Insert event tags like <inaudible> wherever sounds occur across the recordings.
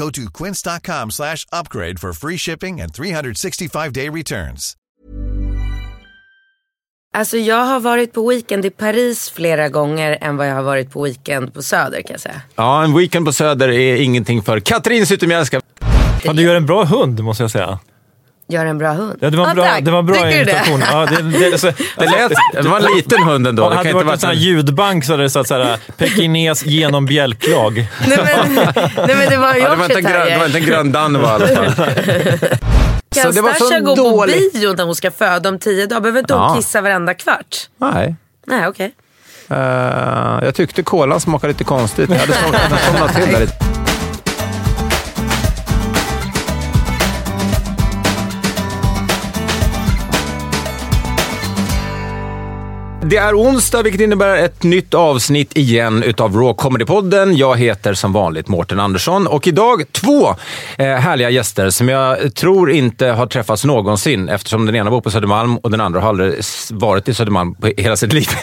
Go to quince.com slash upgrade for free shipping and 365-day returns. Alltså jag har varit på weekend i Paris flera gånger än vad jag har varit på weekend på Söder kan jag säga. Ja, en weekend på Söder är ingenting för Katrin Zytomierska. Ja, du gör en bra hund måste jag säga. Gör en bra hund. Ja, det var en bra, tack. det var en bra Tycker du det? imitation. Ja, det, det, så, Det, <laughs> lät, det var en liten hund ändå. Om Det det hade inte varit en sån här ljudbank så hade det stått såhär pekines genom bjälklag. <laughs> Nej men, nej men det var <laughs> Ja, det, var inte en grön, det var inte en grön Danva i alla fall. Kan Så det var Stasha så gå dålig- på bio när hon ska föda om tio dagar? Behöver inte hon Ja. kissa varenda kvart? Nej. Nej okej. Eh, jag tyckte kolan smakade lite konstigt. Jag hade som- jag hade somnat till där lite. Det är onsdag, vilket innebär ett nytt avsnitt igen utav Raw Comedy-podden. Jag heter som vanligt Mårten Andersson och idag två eh, härliga gäster som jag tror inte har träffats någonsin eftersom den ena bor på Södermalm och den andra har aldrig varit i Södermalm på hela sitt liv. <laughs>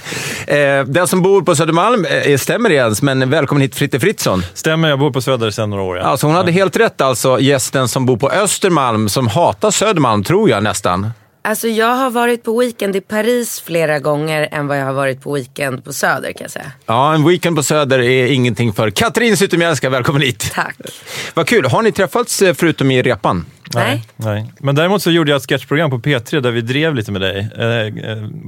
Eh, den som bor på Södermalm, eh, stämmer ens, men välkommen hit Fritte Fritzson. Stämmer, jag bor på Söder sedan några år. Ja. Alltså hon hade helt rätt alltså, gästen som bor på Östermalm som hatar Södermalm, tror jag nästan. Alltså jag har varit på weekend i Paris flera gånger än vad jag har varit på weekend på Söder kan jag säga. Ja, en weekend på Söder är ingenting för Katrin Zytomierska. Välkommen hit. Tack. Vad kul. Har ni träffats eh, förutom i repan? Nej. Nej. Men däremot så gjorde jag ett sketchprogram på P3 där vi drev lite med dig. Eh,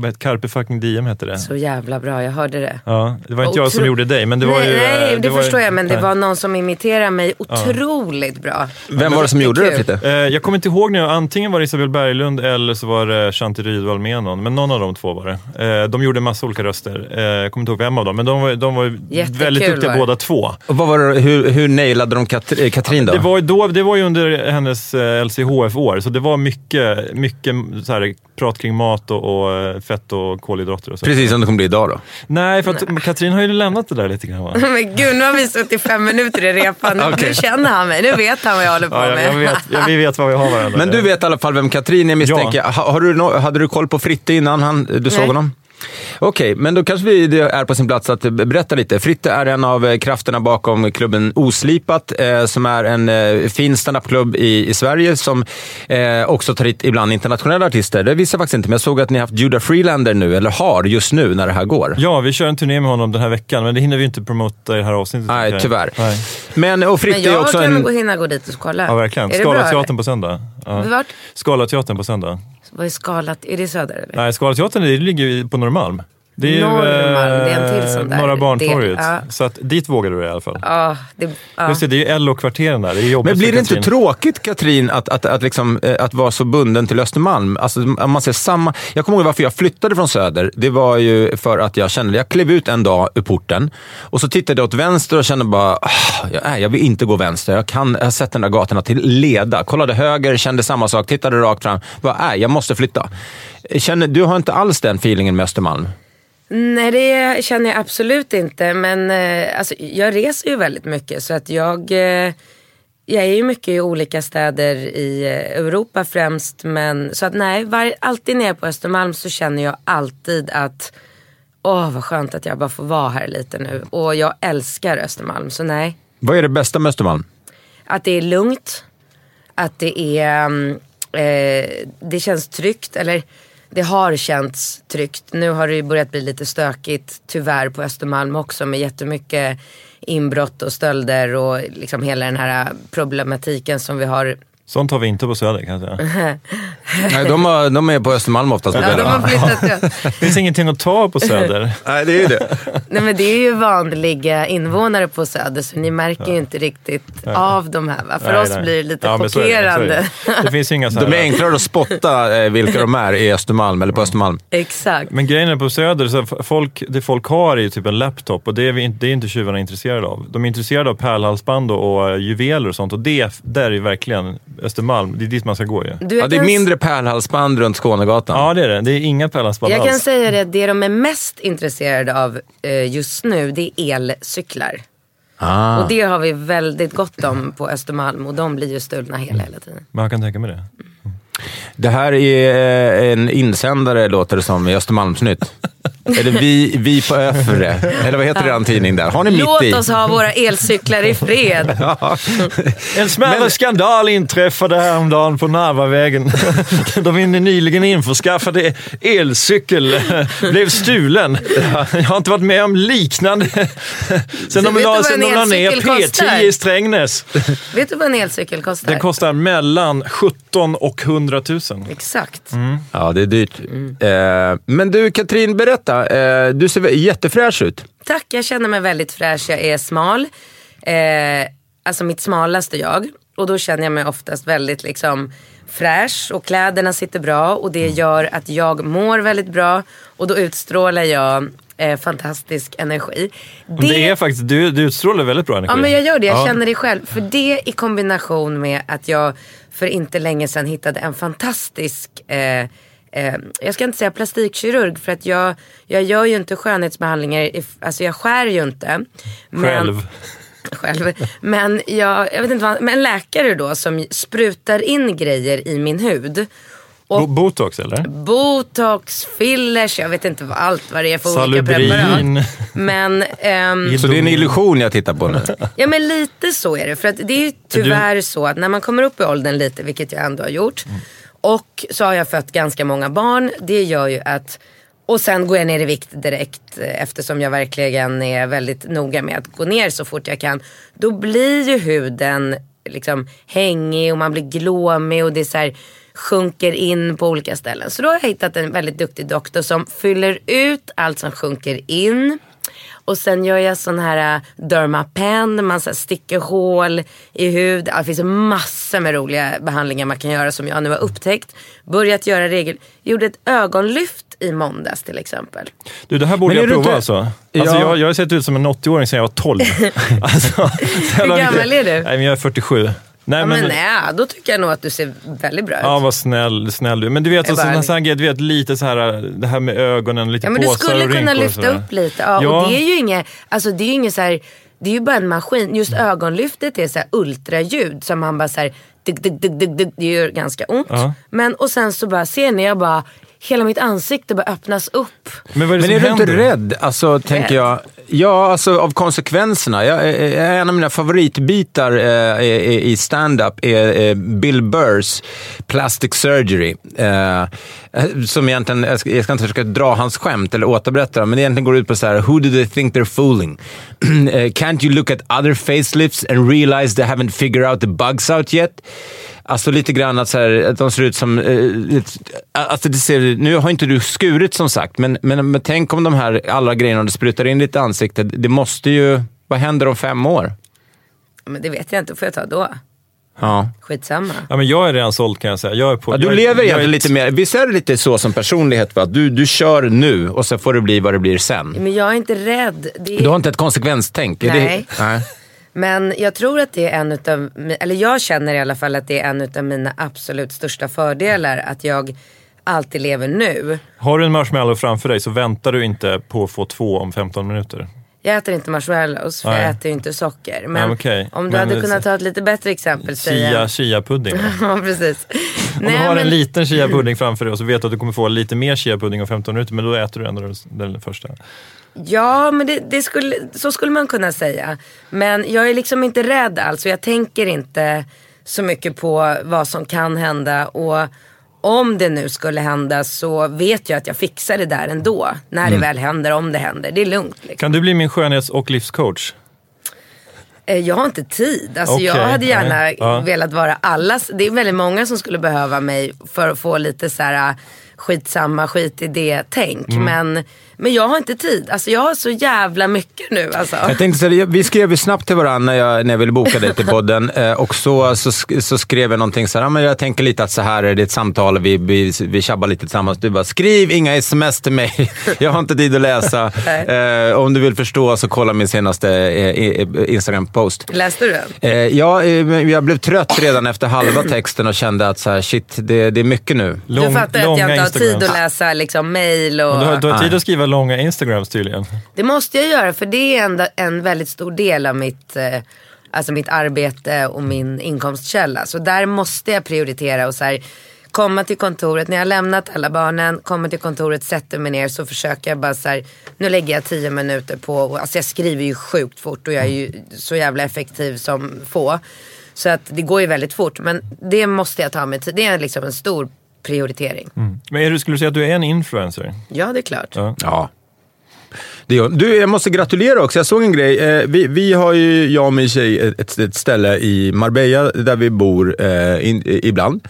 eh, Carpe fucking Diem hette det. Så jävla bra, jag hörde det. Ja, det var inte jag som Otro- gjorde dig, men det var nej, ju... eh, Nej, det, var ju- förstår jag, men det nej. var någon som imiterade mig otroligt bra. Vem var det som gjorde det. Fritte? Eh, jag kommer inte ihåg nu, antingen var det Isabel Berglund eller så var det Shanti Rydwall med någon. Men någon av de två var det. Eh, de gjorde en massa olika röster. Eh, jag kommer inte ihåg vem av dem, men de var, de var Jättekul väldigt duktiga var det. båda två. Och vad var det, hur, hur nailade de Kat- eh, Katrin då? Det var, ju då, det var ju under hennes eh, LCHF-år, så det var mycket, mycket så här, prat kring mat och, och eh, fett och kolhydrater och så. Precis som det kommer bli idag då. Nej, för att Katrin har ju lämnat det där lite grann va? <laughs> Men gud, nu har vi suttit fem minuter i repan. Nu, Okej. nu känner han mig. Nu vet han vad jag håller på Ja, med. jag vet, jag, vi vet vad vi har varandra. Men du vet i alla fall vem Katrin är misstänker jag. Ha, har du, nå- hade du koll på Fritte innan han, du såg Nej. honom? Okej, men då kanske vi, det är på sin plats att berätta lite. Fritte är en av eh, krafterna bakom klubben Oslipat, eh, som är en eh, fin standupklubb i, i Sverige som eh, också tar hit ibland internationella artister. Det visste jag faktiskt inte, men jag såg att ni har haft Judah Freelander nu, eller har just nu när det här går. Ja, vi kör en turné med honom den här veckan, men det hinner vi inte promota i det här avsnittet. Nej, tyvärr. Nej. Men, och Fritte Men är jag också kan en... gå- hinna gå dit och kolla. Ja, verkligen. Är det bra, Scalateatern eller? på söndag. Ja. Vart? Scalateatern på söndag. Vad är skalat? Är det Söder eller? Nej, Scalateatern det ligger ju på Norrmalm. Det är ju Norrmalm, det är en till eh, sån där Norra Barntorget. ja. Så att, dit vågar du i alla fall. Ja, det, ja. Just det, det är ju LO-kvarteren där. Det är Men blir det inte tråkigt, Katrin, att, att, att, liksom, eh, att vara så bunden till Östermalm? Alltså, om man ser samma... Jag kommer ihåg varför jag flyttade från Söder. Det var ju för att jag kände... Jag klev ut en dag ur porten och så tittade jag åt vänster och kände bara... "Ah, jag, vill inte gå vänster. Jag, kan, jag har sett den där gatorna till leda. Kollade höger, kände samma sak. Tittade rakt fram. Bara, nej, jag måste flytta. Känner, du har inte alls den feelingen med Östermalm? Nej, det känner jag absolut inte. Men eh, alltså, jag reser ju väldigt mycket. Så att jag, eh, jag är ju mycket i olika städer i eh, Europa främst. Men, så att nej, var, alltid när jag är på Östermalm så känner jag alltid att åh vad skönt att jag bara får vara här lite nu. Och jag älskar Östermalm, så nej. Vad är det bästa med Östermalm? Att det är lugnt. Att det är, mm, eh, det känns tryggt. Eller det har känts tryggt. Nu har det ju börjat bli lite stökigt tyvärr på Östermalm också med jättemycket inbrott och stölder och liksom hela den här problematiken som vi har Sånt har vi inte på Söder kan jag säga. <laughs> Nej, de, har, de är på Östermalm oftast. Ja, de har flyttat ut. <laughs> Det finns ingenting att ta på Söder. <laughs> Nej, det är ju det. Nej men det är ju vanliga invånare på Söder så ni märker ju inte riktigt av de här va? För Nej, oss nej. blir det lite Ja, det, chockerande. Det. det finns inga så här... De är enklare att spotta eh, vilka de är i Östermalm eller på Östermalm. Exakt. Men grejen är på Söder, så folk, det folk har är ju typ en laptop och det är, vi inte, det är inte tjuvarna intresserade av. De är intresserade av pärlhalsband och, och juveler och sånt och det där är ju verkligen Östermalm. Det är dit man ska gå ju. Du, Ja, jag det är kan- mindre pärlhalsband runt Skånegatan. Ja, det är det. Det är inga pärlhalsband Jag kan alls. säga det, att det de är mest intresserade av eh, just nu det är elcyklar. Ah. Och det har vi väldigt gott om på Östermalm och de blir ju stulna hela, hela tiden. Men jag kan tänka mig det. Det här är eh, en insändare, låter det som, i Östermalmsnytt. <laughs> Eller vi, vi på Öfre. Eller vad heter den tidning där? Har ni Låt mitt i? oss ha våra elcyklar i fred. <laughs> Ja. En smärre skandal inträffade häromdagen på Narvavägen. <laughs> De nyligen införskaffade elcykel blev stulen. Jag har inte varit med om liknande sen de vet du la, vad sen en de la ner elcykel P10 kostar? i Strängnäs. Vet du vad en elcykel kostar? Den kostar mellan 17 och 100 000. Exakt. Mm. ja, det är dyrt. Eh, men du, Katrin, berätta. Eh, du ser jättefräsch ut. Tack, jag känner mig väldigt fräsch. Jag är smal. Eh, alltså mitt smalaste jag. Och då känner jag mig oftast väldigt liksom fräsch och kläderna sitter bra och det gör att jag mår väldigt bra och då utstrålar jag eh, fantastisk energi. Det är faktiskt, du, du utstrålar väldigt bra energi. Ja men jag gör det, jag Ja. känner det själv. För det i kombination med att jag för inte länge sedan hittade en fantastisk eh, Eh, jag ska inte säga plastikkirurg för att jag, jag gör ju inte skönhetsbehandlingar, alltså jag skär ju inte. Men, Själv. själv. Men jag, jag vet inte vad, men en läkare då som sprutar in grejer i min hud. Bo- Botox eller? Botox, fillers, jag vet inte vad, allt vad det är för olika Salubrin. preparat. <laughs> Men ehm, Så det är en illusion jag tittar på nu. Ja men lite så är det. För att det är ju tyvärr så att när man kommer upp i åldern lite, vilket jag ändå har gjort. Och så har jag fött ganska många barn. Det gör ju att, och sen går jag ner i vikt direkt eh, eftersom jag verkligen är väldigt noga med att gå ner så fort jag kan. Då blir ju huden liksom hängig och man blir glåmig och det är så här, sjunker in på olika ställen. Så då har jag hittat en väldigt duktig doktor som fyller ut allt som sjunker in. Och sen gör jag sån här äh, dermapen, man så här sticker hål i hud. Det finns massor med roliga behandlingar man kan göra som jag nu har upptäckt. Börjat göra regel. Gjorde ett ögonlyft i måndags till exempel. Du, det här borde jag prova inte- alltså. alltså Ja. jag, jag har sett ut som en 80-åring sedan jag var 12. <laughs> alltså, Hur gammal är du? Nej, men jag är 47. Nej, Ja, men, men nej, då tycker jag nog att du ser väldigt bra ut. Ja, vad snäll, snäll du. Men du vet, alltså, bara- sån här du vet lite så här, det här med ögonen, lite Ja men du skulle kunna lyfta upp lite. Ja, Ja. Och det är ju inget, alltså det är inget så här, det är ju bara en maskin. Just Mm. ögonlyftet är så här ultraljud som man bara så här, det gör ganska ont. Ja. Men och sen så bara ser ni, jag bara, hela mitt ansikte bara öppnas upp. Men vad är det Men är du inte rädd, alltså, tänker Rädd? jag? Ja, alltså av konsekvenserna. Jag, eh, eh, en av mina favoritbitar eh, i stand-up är eh, Bill Burrs Plastic Surgery. Eh, som egentligen, jag ska, jag ska inte försöka dra hans skämt eller återberätta men det egentligen går ut på så här: who do they think they're fooling? <clears throat> Eh, Can't you look at other facelifts and realize they haven't figured out the bugs out yet? Alltså lite grann att, så här, att de ser ut som... Eh, alltså det ser, nu har inte du skurit som sagt, men, men, men tänk om de här alla grejerna du sprutar in i ditt ansikte, det måste ju... Vad händer om fem år? Men det vet jag inte, får jag ta då? Ja. Skitsamma. Ja, men jag är redan såld kan jag säga. Jag är på, Ja, du jag, lever jag egentligen är- lite mer... Visst är det lite så som personlighet? Va? Du, du kör nu och så får det bli vad det blir sen. Men jag är inte rädd. Det är... Du har inte ett konsekvenstänk? Är Nej. Det, nej. Men jag tror att det är en utav, eller jag känner i alla fall att det är en utav mina absolut största fördelar. Att jag alltid lever nu. Har du en marshmallow framför dig så väntar du inte på att få två om 15 minuter. Jag äter inte marshmallows för Nej. jag äter ju inte socker. Men Nej, okej. om du Men hade det- kunnat ta ett lite bättre exempel. Chia, chia-pudding. <laughs> ja precis. Om du har en liten chia-pudding <laughs> framför dig och så vet du att du kommer få lite mer chia-pudding om 15 minuter, men då äter du ändå den, den första. Ja, men det, det skulle, så skulle man kunna säga. Men jag är liksom inte rädd alls och jag tänker inte så mycket på vad som kan hända. Och om det nu skulle hända så vet jag att jag fixar det där ändå. När det väl händer, om det händer. Det är lugnt. Liksom. Kan du bli min skönhets och livscoach? Eh, Jag har inte tid. Alltså jag Okej, hade gärna nej, ja. velat vara allas. Det är väldigt många som skulle behöva mig för att få lite så här äh, skitsamma, skit i det-tänk. Mm. Men, men jag har inte tid. Alltså jag har så jävla mycket nu. Alltså. Jag tänkte så här, vi skrev ju snabbt till varandra när jag, när jag ville boka dig till <laughs> podden. Eh, och så, så, så skrev jag någonting så här, ja, men jag tänker lite att så här är det ett samtal, vi, vi, vi tjabbar lite tillsammans. Du bara, skriv inga sms till mig. <laughs> jag har inte tid att läsa. <laughs> Eh, om du vill förstå så kolla min senaste eh, Instagram-post. Läste du den? Eh, ja, eh, jag blev trött redan efter halva <clears throat> texten och kände att så här, shit, det, det är mycket nu. du fattar att jag inte har tid att läsa liksom, mail och... Men Du har, du har tid att skriva långa Instagrams tydligen. Det måste jag göra för det är en, en väldigt stor del av mitt, eh, alltså mitt arbete och min inkomstkälla. Så där måste jag prioritera och så här, komma till kontoret. När jag har lämnat alla barnen, kommer till kontoret, sätter mig ner så försöker jag bara så här, nu lägger jag tio minuter på, alltså jag skriver ju sjukt fort och jag är ju så jävla effektiv som få. Så att det går ju väldigt fort men det måste jag ta mig tid. Det är liksom en stor prioritering. Men är du, skulle du säga att du är en influencer? Ja det är klart. Ja. Ja. Det gör, du, jag måste gratulera också. Jag såg en grej. Eh, vi, vi har ju, jag och min tjej, ett, ett ställe i Marbella där vi bor eh, in, ibland.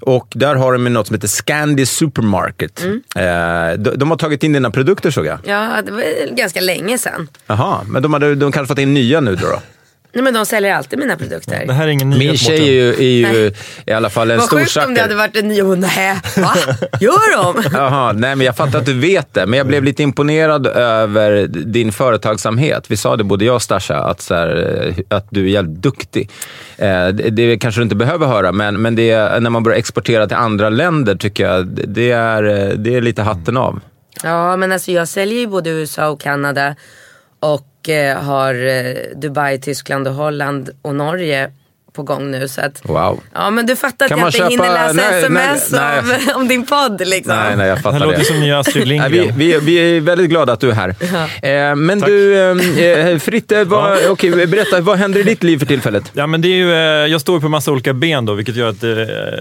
Och där har de något som heter Scandi Supermarket. Eh, de, de har tagit in dina produkter såg jag. Ja det var ganska länge sedan. Jaha, men de hade de kanske fått in nya nu då? då. Nej men de säljer alltid mina produkter. Det här är ingen nyhet Min tjej är ju, är ju i alla fall en Vad stor sjukt om det hade varit en ny och nej, va? Gör de? <laughs> Jaha, nej men jag fattar att du vet det, men jag blev lite imponerad över din företagsamhet. Vi sa det både jag och Stasha, att, så här, eh, att du är jävligt duktig. Eh, det, kanske du inte behöver höra, men, men det, är- när man börjar exportera till andra länder tycker jag det- det är, eh, det är lite hatten av. Ja men alltså jag säljer ju både USA och Kanada och eh, har eh, Dubai, Tyskland och Holland och Norge på gång nu. Så att, Wow. Ja men du fattar att Kan jag man inte köpa- hinner läsa nej, sms nej, Av, <laughs> om din podd liksom. Nej, nej, jag Det fattar låter det. som nya Astrid Nej, Lindgren. vi, vi, vi är väldigt glada att du är här. Eh, men Tack. du, eh, eh, Fritte, vad, okej, berätta, vad händer i ditt liv för tillfället? Ja, men det är ju, eh, jag står på massa olika ben då, vilket gör att eh,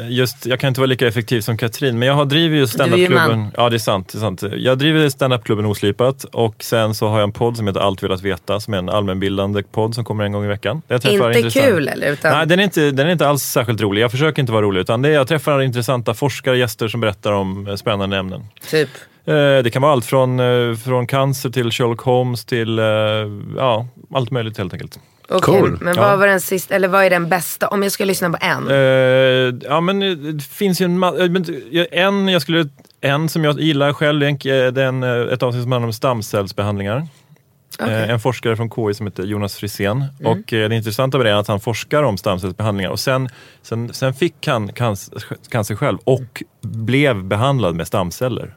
just, jag kan inte vara lika effektiv som Katrin. Men jag har driver ju standupklubben. Ja, det är sant. Det är sant. Jag driver standupklubben Oslipat och sen så har jag en podd som heter Allt velat veta, som är en allmänbildande podd som kommer en gång i veckan. Jag Inte intressant- kul eller? Utan, Nej, den är, inte, den är inte alls särskilt rolig. Jag försöker inte vara rolig, utan det är, jag träffar intressanta forskare, gäster som berättar om eh, spännande ämnen. Typ. Eh, Det kan vara allt från, eh, från cancer till Sherlock Holmes till ja, allt möjligt helt enkelt. Okej, Cool. Men Ja. vad var den sista, eller vad är den bästa? Om jag ska lyssna på en. Eh, ja, men det finns ju en, en, jag skulle, en som jag gillar själv, det är en- den, ett avsnitt som handlar om stamcellsbehandlingar. Eh, En forskare från KI som heter Jonas Frisén. Och eh, det intressanta med det är att han forskar om stamcellsbehandlingar och sen, sen, sen fick han cancer, cancer själv och blev behandlad med stamceller.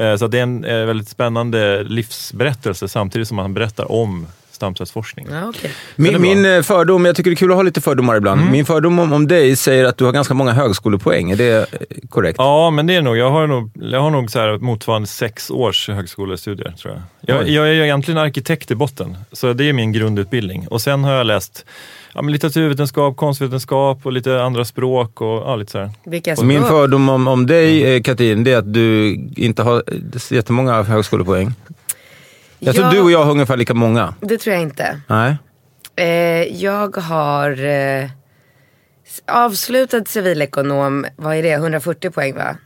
Eh, Så det är en väldigt spännande livsberättelse samtidigt som han berättar om stamcellsforskning. Ja, är Min, min eh, fördom, jag tycker det är kul att ha lite fördomar ibland. Min fördom om, om dig säger att du har ganska många högskolepoäng. Är det eh, korrekt? Ja, men det är nog, jag har nog, jag har nog så här motsvarande sex års högskolestudier tror jag. Jag, jag är ju egentligen arkitekt i botten, så det är min grundutbildning. Och sen har jag läst ja, men litteraturvetenskap, konstvetenskap och lite andra språk och ja, lite så här. Vilka Och min språk? fördom om, om dig, eh, Katrin, det är att du inte har jättemånga högskolepoäng. Jag tror du och jag har ungefär lika många. Det tror jag inte. Nej? Eh, jag har eh, avslutad civilekonom, vad är det, 140 poäng va?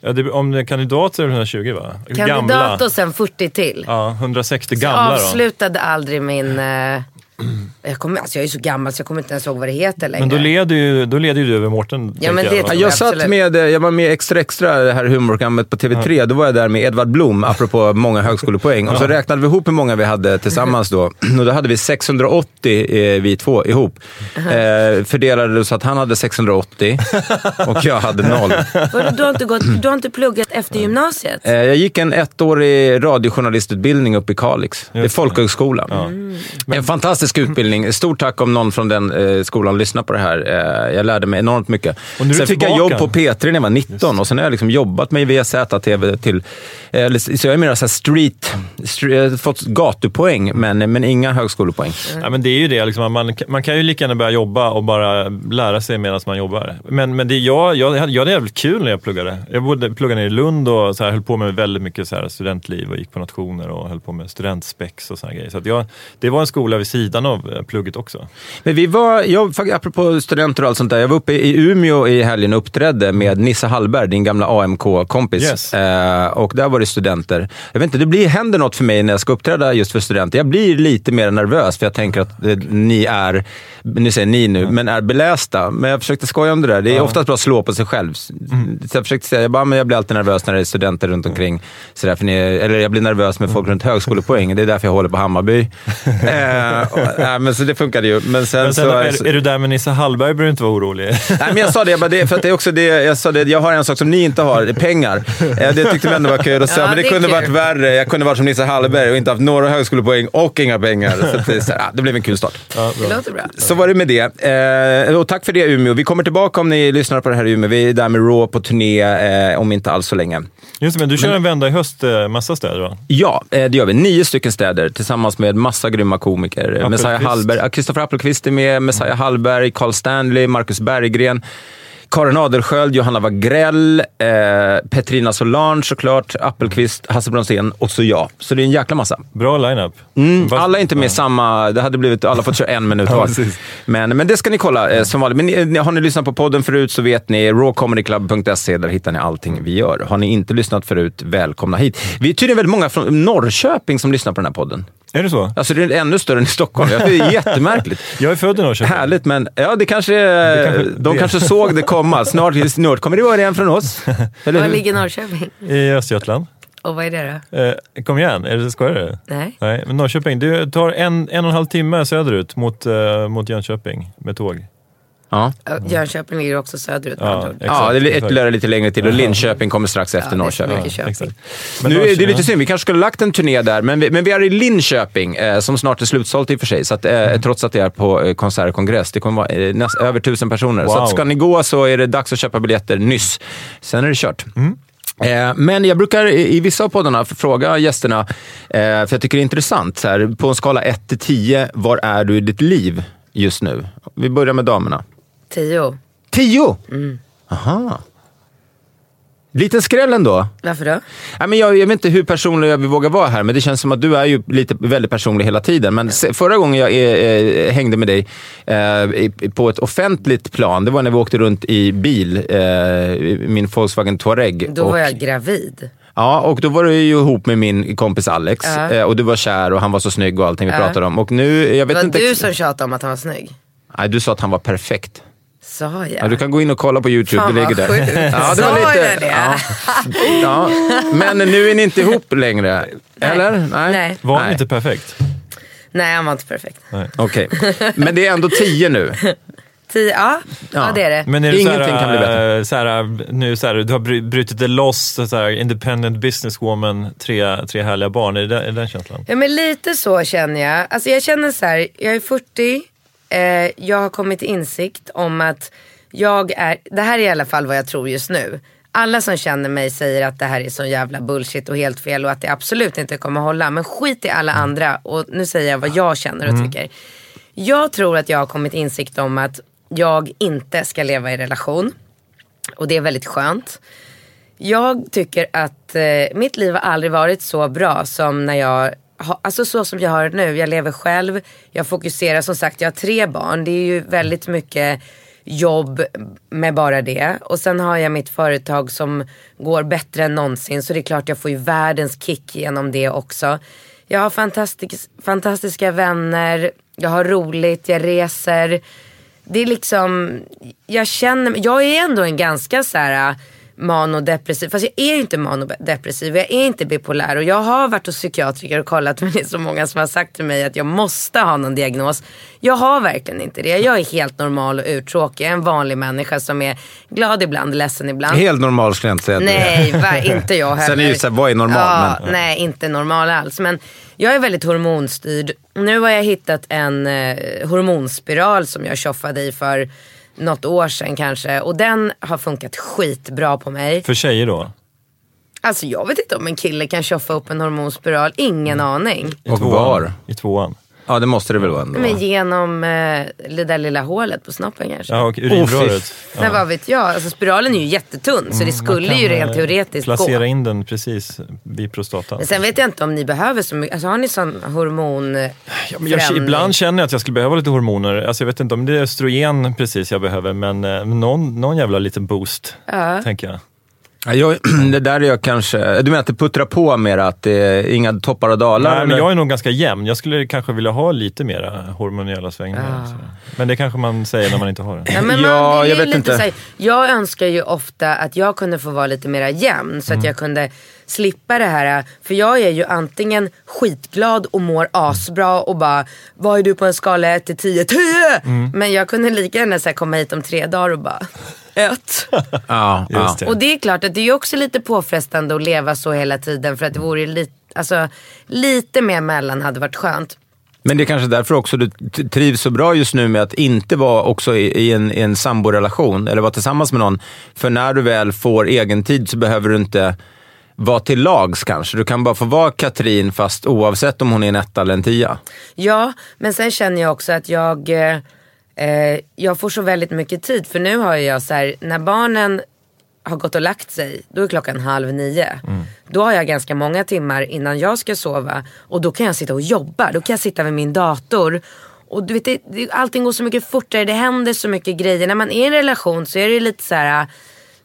Ja, det, om det är kandidat så är det 120 va? Kandidat och sen 40 till. Ja, 160 Så jag gamla då. avslutade aldrig min... Eh, <clears throat> jag, kommer, alltså jag är så gammal så jag kommer inte ens ihåg vad det heter längre. Men då leder ju, då leder ju du över Mårten. Ja, men det jag, Jag Absolut. satt med, eh, jag var med Extra Extra, det här humorprogrammet på TV3. Då var jag där med Edvard Blom, apropå <laughs> många högskolepoäng. Och så räknade vi ihop hur många vi hade tillsammans då. <clears throat> Och då hade vi 680 eh, vi två ihop. Eh, fördelade det så att han hade 680 <laughs> och jag hade noll. Du har, inte gått, du har inte pluggat efter gymnasiet? Eh, jag gick en ettårig radiojournalistutbildning uppe i Kalix. Det är Just det. folkhögskolan. En fantastisk utbildning. Stort tack om någon från den eh, skolan lyssnar på det här. Eh, jag lärde mig enormt mycket. Och nu sen fick jag jobb på P3 när jag var 19 och sen har jag liksom jobbat mig via ZTV till... Eh, så jag är mer så street... street har fått gatupoäng, men, men inga högskolepoäng. Ja, men det är ju det, liksom, man, man kan ju lika gärna börja jobba och bara lära sig medan man jobbar. Men, men det, jag, jag, jag hade jävligt kul när jag pluggade. Jag bodde, pluggade nere i Lund och så här, höll på med väldigt mycket så här, studentliv och gick på nationer och höll på med studentspex och såna grejer. Så jag, det var en skola vid sidan av av eh, plugget också. Men vi var, jag, apropå studenter och allt sånt där, jag var uppe i Umeå i helgen och uppträdde med Nisse Hallberg, din gamla AMK-kompis. Yes. Eh, och där var det studenter. Jag vet inte, det blir, händer något för mig när jag ska uppträda just för studenter. Jag blir lite mer nervös för jag tänker att eh, ni är, nu säger ni nu, men är belästa. Men jag försökte skoja om det där. Det är oftast bra att slå på sig själv. Så jag försökte säga, jag, bara, men jag blir alltid nervös när det är studenter runt omkring. Så därför ni, eller jag blir nervös med folk runt högskolepoäng. Det är därför jag håller på Hammarby. <laughs> eh, <laughs> nej, men så det funkade ju. Men sen, Men sen, så, är, är du där med Nisse Hallberg behöver du inte vara orolig. Nej, men jag sa det, jag bara, det för att det är också det, jag sa det, jag har en sak som ni inte har, det är pengar. Eh, Det tyckte vi ändå var kul. Och så, Ja, men det, det kunde kul. varit värre. Jag kunde varit som Nisse Hallberg och inte haft några högskolepoäng och inga pengar. Så att det, så ah, det blev en kul start. Det låter bra. Så var det med det. Eh, och tack för det Umeå. Vi kommer tillbaka om ni lyssnar på det här i Umeå. Vi är där med Raw på turné eh, om inte alls så länge. Just det, men du kör en vända i höst, eh, massa städer va? Ja, eh, det gör vi. Nio stycken städer tillsammans med massa grymma komiker. Eh, Messiah. Hallberg, ja, Kristoffer Appelqvist är med, Messiah Hallberg, Carl Stanley, Marcus Berggren. Karin Adelsköld, Johanna Wagrell, eh, Petrina Solange såklart, Appelqvist, Hasse Brontén och så jag. Så det är en jäkla massa. Bra line-up. Mm, alla är inte med i samma... Det hade blivit, alla fått köra en minut var. precis. men, men det ska ni kolla eh, som vanligt. Men ni, har ni lyssnat på podden förut så vet ni, rawcomedyclub.se, där hittar ni allting vi gör. Har ni inte lyssnat förut, välkomna hit. Vi är tydligen väldigt många från Norrköping som lyssnar på den här podden. Är det så? Alltså det är ännu större än i Stockholm. Det är jättemärkligt. <laughs> Jag är född i Norrköping. Härligt, men ja, det kanske, det kanske- de det. kanske såg det komma. Snart, snart kommer det vara en från oss. <laughs> Eller Var hur? ligger Norrköping? I Östergötland. Och vad är det då? Eh, kom igen, är det, skojar du? Nej. Nej, men Norrköping. Det tar en, en och en halv timme söderut mot, eh, mot Jönköping med tåg. Ja. Ja, Jönköping ligger också söderut Ja, exakt. ja, det är ytterligare lite längre till och Linköping kommer strax efter Ja, det är Norrköping. Exakt. nu är det Norrköping, lite synd, vi kanske skulle ha lagt en turné där, men vi, men vi är i Linköping, eh, som snart är slutsålt i och för sig, så att, eh, Mm. trots att det är på eh, konsert och kongress. Det kommer vara eh, näst, över tusen personer. Så Wow. att ska ni gå så är det dags att köpa biljetter nyss. Sen är det kört. Mm. Eh, Men jag brukar i vissa av poddarna fråga gästerna, eh, för jag tycker det är intressant, så här, på en skala 1 till 10, var är du i ditt liv just nu? Vi börjar med damerna. Tio. 10! Mm. Aha. Liten skräll ändå. Varför då? Nej, men jag, jag vet inte hur personlig jag vill våga vara här, men det känns som att du är ju lite väldigt personlig hela tiden. Men se, förra gången jag eh, eh, hängde med dig eh, på ett offentligt plan, det var när vi åkte runt i bil, eh, min Volkswagen Touareg. Då och, var jag gravid. Ja, och då var du ju ihop med min kompis Alex. Eh, och du var kär och han var så snygg och allting vi Ja. pratade om. Och nu, jag Det vet var inte... du som tjatade om att han var snygg. Nej, du sa att han var perfekt. Sa jag? Ja, du kan gå in och kolla på YouTube, Fan, det ligger där. Ja, det var lite, det? Ja, ja. Men nu är ni inte ihop längre, eller? Nej. Var han inte perfekt? Nej, han var inte perfekt. Okej, <laughs> men det är ändå tio nu. Tio, ja, ja. Ja. det är det. Men är det Ingenting såhär, kan bli bättre. eh, såhär, nu såhär, du har brutit det loss, såhär, independent businesswoman, tre, tre härliga barn. Är det den, är det den känslan? Ja men lite så känner jag. Alltså jag känner så här, jag är 40, eh, jag har kommit till insikt om att jag är, det här är i alla fall vad jag tror just nu. Alla som känner mig säger att det här är så jävla bullshit och helt fel och att det absolut inte kommer hålla. Men skit i alla andra och nu säger jag vad jag känner och tycker. Jag tror att jag har kommit insikt om att jag inte ska leva i relation. Och det är väldigt skönt. Jag tycker att eh, mitt liv har aldrig varit så bra som när jag Alltså så som jag har det nu. Jag lever själv. Jag fokuserar. Som sagt jag har tre barn. Det är ju väldigt mycket jobb med bara det. Och sen har jag mitt företag som går bättre än någonsin. Så det är klart jag får ju världens kick genom det också. Jag har fantastisk, fantastiska vänner. Jag har roligt. Jag reser det är liksom, jag känner, jag är ändå en ganska så här manodepressiv, fast jag är ju inte manodepressiv, jag är inte bipolär och jag har varit hos psykiatriker och kollat <laughs> men det är så många som har sagt till mig att jag måste ha någon diagnos. Jag har verkligen inte det, jag är helt normal och uttråkig, jag är en vanlig människa som är glad ibland, ledsen ibland. Helt normal skulle jag inte säga. Nej, va, inte jag heller. <laughs> Sen är det ju så här, vad är normal? Ja, Men- Nej, inte normal alls. Men jag är väldigt hormonstyrd. Nu har jag hittat en eh, hormonspiral som jag tjoffade i för något år sedan kanske. Och den har funkat skitbra på mig. För tjejer då? Alltså jag vet inte om en kille kan tjoffa upp en hormonspiral. Ingen Mm. aning. I Och tvåan. var? I tvåan. Ja, det måste det väl vara ändå. Men genom eh, det där lilla hålet på snoppen kanske. Ja, och urinröret. Nej, vad vet jag. Alltså, spiralen är ju jättetunn så det skulle ju rent eh, teoretiskt Placera gå. in den precis vid prostatan. Men sen vet jag inte om ni behöver så mycket. Alltså, har ni sån hormon... Ja, men jag, ibland känner jag att jag skulle behöva lite hormoner. Alltså jag vet inte om det är östrogen precis jag behöver, men eh, någon, någon jävla liten boost, tänker jag. Ja, jag, <clears throat> det där är jag kanske... Du menar att det puttrar på mer, att det är inga toppar och dalar? Nej, men jag är nog ganska jämn. Jag skulle kanske vilja ha lite mera hormoniella svängningar. Ah. Men det kanske man säger när man inte har det. Ja, men Ja, man, är jag vet inte. Här, jag önskar ju ofta att jag kunde få vara lite mera jämn så att jag kunde slippa det här. För jag är ju antingen skitglad och mår asbra och bara, vad är du på en skala 1 till 10? 10! <laughs> Men jag kunde lika gärna så här, komma hit om tre dagar och bara, ett. Ja, ja. Just det. Och det är klart att det är också lite påfrestande att leva så hela tiden för att det vore lite, alltså, lite mer mellan hade varit skönt. Men det är kanske därför också du trivs så bra just nu med att inte vara också i, i en, i en samborelation eller vara tillsammans med någon. För när du väl får egen tid så behöver du inte vara till lags kanske. Du kan bara få vara Katrin fast oavsett om hon är en etta eller en tia. Ja, men sen känner jag också att jag, eh, jag får så väldigt mycket tid. För nu har jag så här, när barnen har gått och lagt sig, då är klockan halv nio. Då har jag ganska många timmar innan jag ska sova. Och då kan jag sitta och jobba. Då kan jag sitta vid min dator. Och du vet, det, allting går så mycket fortare, det händer så mycket grejer. När man är i en relation så är det lite så här.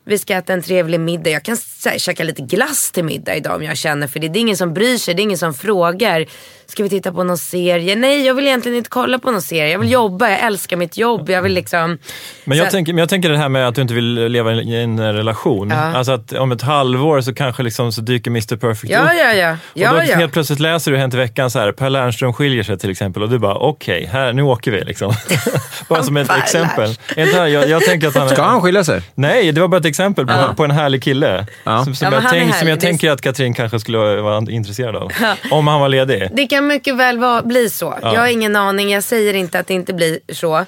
Vi ska äta en trevlig middag. Jag kan käka lite glass till middag idag om jag känner för det. Det är ingen som bryr sig, det är ingen som frågar. Ska vi titta på någon serie? Nej, jag vill egentligen inte kolla på någon serie. Jag vill jobba, jag älskar mitt jobb. Jag vill liksom... Men jag, Så- tänker, men jag tänker det här med att du inte vill leva i en relation. Alltså att om ett halvår så kanske liksom så dyker Mr Perfect Ja, upp. ja, ja. och då ja, ja. helt plötsligt läser du Hänt i veckan så här, Per Lernström skiljer sig till exempel och du bara okej, här nu åker vi liksom. <laughs> bara som ett exempel. Inte Jag, jag tänker att han, Ska han skilja sig? Nej, det var bara ett exempel på, på en härlig kille. Ja. Som, som, Ja, jag, tänk, som jag tänker att Katrin kanske skulle vara intresserad av. Om han var ledig. Det kan mycket väl vara, bli så. Jag har ingen aning, jag säger inte att det inte blir så.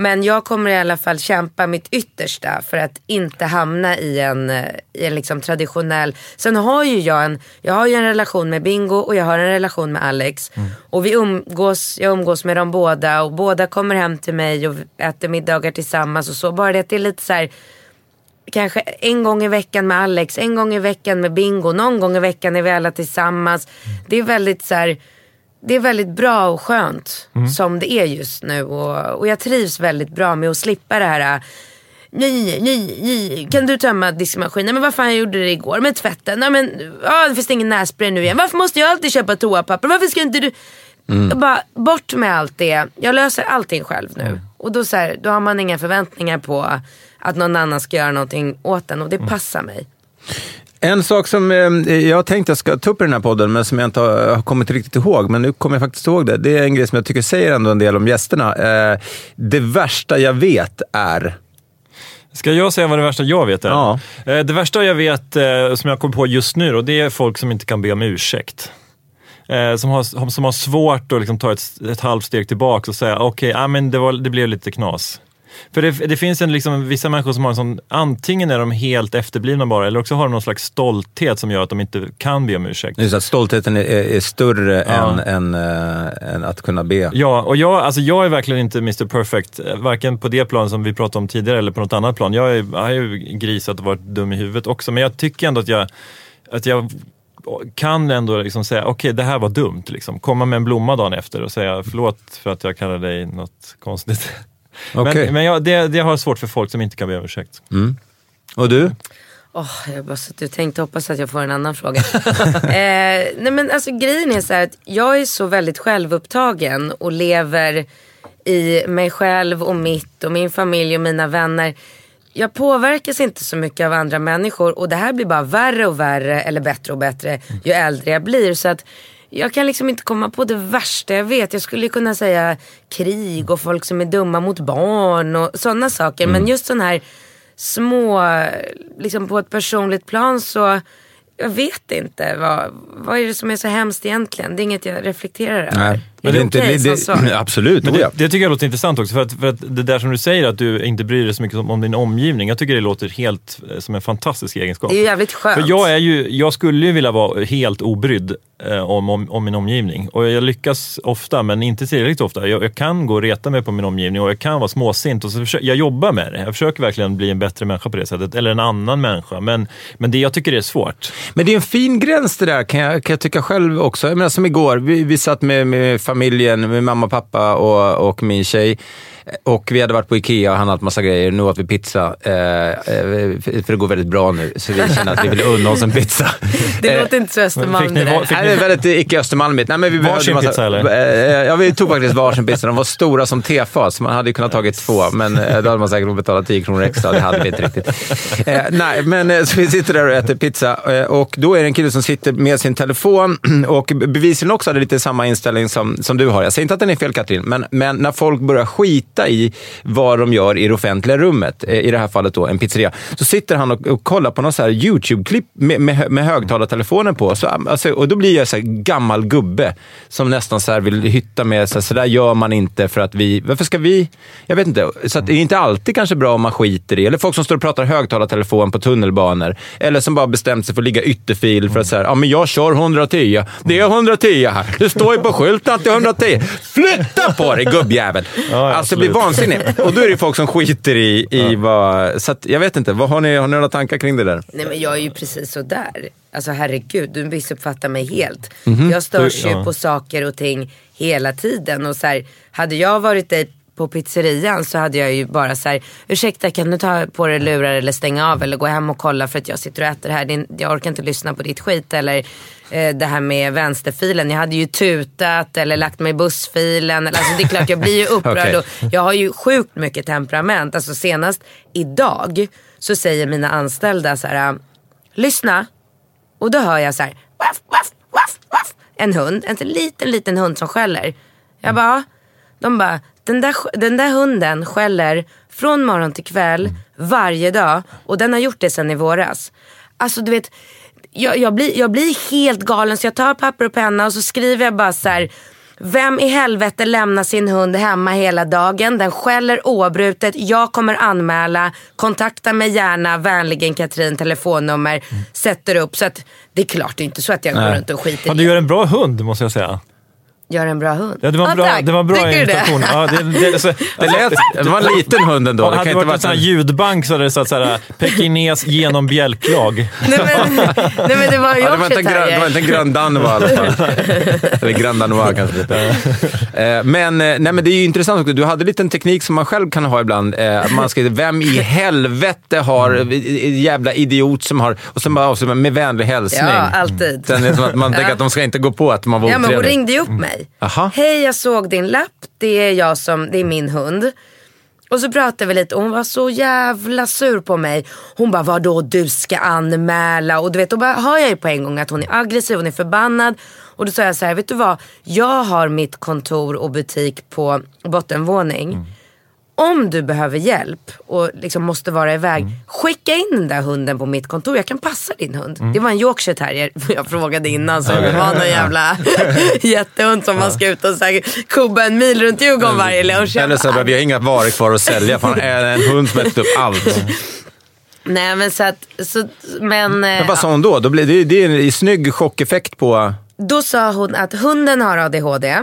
Men jag kommer i alla fall kämpa mitt yttersta för att inte hamna i en, eh, i en liksom traditionell... Sen har ju jag en, jag har ju en relation med Bingo och jag har en relation med Alex. Och vi umgås, jag umgås med dem båda och båda kommer hem till mig och äter middagar tillsammans och så. Bara det att det är lite så här kanske en gång i veckan med Alex, en gång i veckan med Bingo, någon gång i veckan är vi alla tillsammans. Det är väldigt så här, det är väldigt bra och skönt som det är just nu. Och, och jag trivs väldigt bra med att slippa det här Nej, nej, nej. Kan du tömma diskmaskinen? Men vad fan jag gjorde det igår med tvätten? Nej, men, ah, det finns ingen nässpray nu igen. Varför måste jag alltid köpa toapapper? Varför ska inte du... Bara bort med allt det. Jag löser allting själv nu. Och då, så här, då har man inga förväntningar på att någon annan ska göra någonting åt en och det passar mig. En sak som eh, jag tänkte jag ska ta upp i den här podden, men som jag inte har, kommit riktigt ihåg, men nu kommer jag faktiskt ihåg det. Det är en grej som jag tycker säger ändå en del om gästerna. Eh, det värsta jag vet är... Ska jag säga vad det värsta jag vet är? Ja. Eh, Det värsta jag vet, som jag kom på just nu, då, det är folk som inte kan be om ursäkt. Som har, som har svårt att liksom ta ett, ett halvt steg tillbaka och säga okej, okay, men det, var, det blev lite knas. För det, det finns en, liksom, vissa människor som har en sån, antingen är de helt efterblivna bara, eller också har de någon slags stolthet som gör att de inte kan be om ursäkt. Just att stoltheten är, är, större Ja. än, än, äh, än att kunna be. Ja, och jag, alltså jag är verkligen inte Mr Perfect, eh, varken på det plan som vi pratade om tidigare eller på något annat plan. Jag, har ju grisat och varit dum i huvudet också, men jag tycker ändå att jag, att jag kan ändå liksom säga, okej det här var dumt. Liksom. Komma med en blomma dagen efter och säga förlåt för att jag kallade dig något konstigt. <laughs> Okej. Men, men jag, det, det har jag svårt för folk som inte kan be om ursäkt. Och du? Åh, jag har bara suttit och tänkt hoppas att jag får en annan fråga. <laughs> eh, nej men alltså grejen är så här att jag är så väldigt självupptagen och lever i mig själv och mitt och min familj och mina vänner. Jag påverkas inte så mycket av andra människor och det här blir bara värre och värre eller bättre och bättre ju äldre jag blir. Så att jag kan liksom inte komma på det värsta jag vet. Jag skulle kunna säga krig och folk som är dumma mot barn och sådana saker. Men just sån här små, liksom på ett personligt plan så jag vet inte. Vad, vad är det som är så hemskt egentligen? Det är inget jag reflekterar över. Nej. Är det okej som svar? Absolut, Men det, det tycker jag låter intressant också. För att, för att det där som du säger, att du inte bryr dig så mycket om, din omgivning. Jag tycker det låter helt eh, som en fantastisk egenskap. Det är jävligt skönt. För jag, är ju, jag skulle ju vilja vara helt obrydd eh, om, om, om min omgivning. Och jag lyckas ofta, men inte tillräckligt ofta. Jag, jag kan gå och reta mig på min omgivning och jag kan vara småsint. Och så försöker, jag jobbar med det. Jag försöker verkligen bli en bättre människa på det sättet. Eller en annan människa. Men, men det, jag tycker det är svårt. Men det är en fin gräns det där, kan jag, kan jag tycka själv också. Jag menar, som igår, vi, vi satt med, med familjen, med mamma, pappa och, och min tjej. Och vi hade varit på Ikea och handlat massa grejer. Nu åt vi pizza, eh, eh, för det går väldigt bra nu. Så vi känner att vi vill unna oss en pizza. <laughs> Det Eh, låter inte så Östermalm fick ni det va- där. fick Nej, det är väldigt icke östermalmigt. Nej, men vi behövde Varsin massa- pizza, eller? Eh, Ja, vi tog faktiskt varsin pizza. De var stora som tefat, man hade ju kunnat tagit två, men eh, då hade man säkert fått betala 10 kronor extra. Det hade vi inte riktigt. Eh, nej, men eh, så vi sitter där och äter pizza eh, och då är det en kille som sitter med sin telefon <clears throat> och bevisligen också hade lite samma inställning som, som du har. Jag säger inte att den är fel, Katrin, men, men när folk börjar skita i vad de gör i det offentliga rummet, eh, i det här fallet då en pizzeria, så sitter han och, och kollar på någon så här YouTube-klipp med, med, med högtalartelefonen på. Så, alltså, och då blir jag så här gammal gubbe som nästan så här vill hytta med, så, här, så där gör man inte för att vi... Varför ska vi... Jag vet inte. Så det är inte alltid kanske bra om man skiter i, eller folk som står och pratar högtalartelefon på tunnelbanor, eller som bara bestämt sig för att ligga ytterfil för att säga, ja men jag kör 110. Det är 110 här. Det står ju på skylten att det är 110. Flytta på dig gubbjävel! ja, alltså absolut. vansinnigt. Och då är det folk som skiter i, i vad... Så att, jag vet inte, vad har ni, har ni några tankar kring det där? Nej men jag är ju precis så där. Alltså herregud, du missuppfattar mig helt. Mhm. Jag störs Du- ju ja. på saker och ting hela tiden. Och så här, hade jag varit dig på pizzerian så hade jag ju bara så här, ursäkta kan du ta på dig lurar eller stänga av eller gå hem och kolla för att jag sitter och äter här. Jag orkar inte lyssna på ditt skit. Eller eh, det här med vänsterfilen. Jag hade ju tutat eller lagt mig i bussfilen. Alltså det är klart jag blir ju <laughs> upprörd. Okej. och jag har ju sjukt mycket temperament. Alltså senast idag så säger mina anställda så här, lyssna. Och då hör jag så här, waff, waff, waff, waff. En hund, en liten, liten hund som skäller. Jag bara, de bara, den där, den där hunden skäller från morgon till kväll varje dag. Och den har gjort det sedan i våras. Alltså du vet, jag, jag, blir, jag blir helt galen så jag tar papper och penna och så skriver jag bara så här. Vem i helvete lämnar sin hund hemma hela dagen? Den skäller oavbrutet. Jag kommer anmäla. Kontakta mig gärna. Vänligen Katrin, telefonnummer. Sätter upp. Så att det är klart, det är inte så att jag går runt och skiter Ja, i du gör en bra hund, måste jag säga. Gör en bra hund. Ja, det var en bra, tack. det var bra Tycker du det? imitation. Ja, det, det, det, så, <laughs> Det, lät, det var en liten hund ändå. Det det hade inte varit en sån här ljudbank så hade det stått såhär pekines genom bjälklag. <laughs> Nej men, nej men det var Ja, det, var inte en grön, det var inte en Grand Danois i alla fall. <laughs> Eller Grand Danois kanske det heter. Eh, Men, eh, nej, men det är ju intressant också. Du hade en liten teknik som man själv kan ha ibland. Eh, Man skriver, vem i helvete har, Mm. jävla idiot som har, och sen bara avslutar man med vänlig hälsning. Ja, alltid. Sen är det som att man tänker att de ska inte gå på att man var Ja men hon otrevlig. ringde ju upp mig. Aha. Hej jag såg din lapp, det är jag som, det är min hund. Och så pratade vi lite och hon var så jävla sur på mig. Hon bara vadå du ska anmäla och du vet då bara hör jag ju på en gång att hon är aggressiv, hon är förbannad. Och då sa jag så här, vet du vad? Jag har mitt kontor och butik på bottenvåning. Om du behöver hjälp och liksom måste vara iväg, skicka in den där hunden på mitt kontor. Jag kan passa din hund. Det var en Yorkshire terrier. <laughs> Jag frågade innan så det var någon jävla <laughs> jättehund som man ska ut och så här, kubba en mil runt Djurgården varje lunch. Eller så bara, vi har inga varor kvar att sälja. Fan, en hund som ätit upp allt. <laughs> Nej men så att, så, men, eh, Men vad sa hon då? då blir, det, det är en snygg chockeffekt på... Då sa hon att hunden har ADHD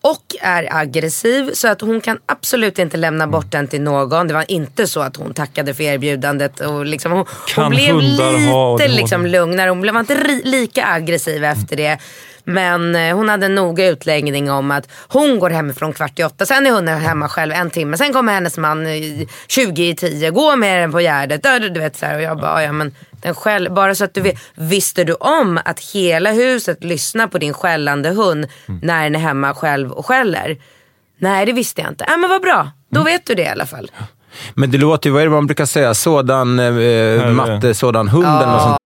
och är aggressiv så att hon kan absolut inte lämna bort den till någon. Det var inte så att hon tackade för erbjudandet. Och liksom, hon, hon blev lite liksom, lugnare. Hon blev inte lika aggressiv efter det. Men eh, hon hade en noga utläggning om att hon går hemifrån kvart i åtta. Sen är hunden hemma själv en timme. Sen kommer hennes man i 20 i 10. Gå med den på Gärdet. Du vet, så här. Och jag bara, ja men den skäll, bara så att du vet. Visste du om att hela huset lyssnar på din skällande hund när den är hemma själv och skäller? Nej det visste jag inte. Ja men vad bra. Då vet du det i alla fall. Men det låter ju, vad är det man brukar säga, sådan eh, matte, sådan hund eller något sånt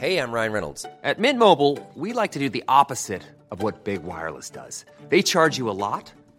Hey, I'm Ryan Reynolds. At Mint Mobile, we like to do the opposite of what Big Wireless does. They charge you a lot,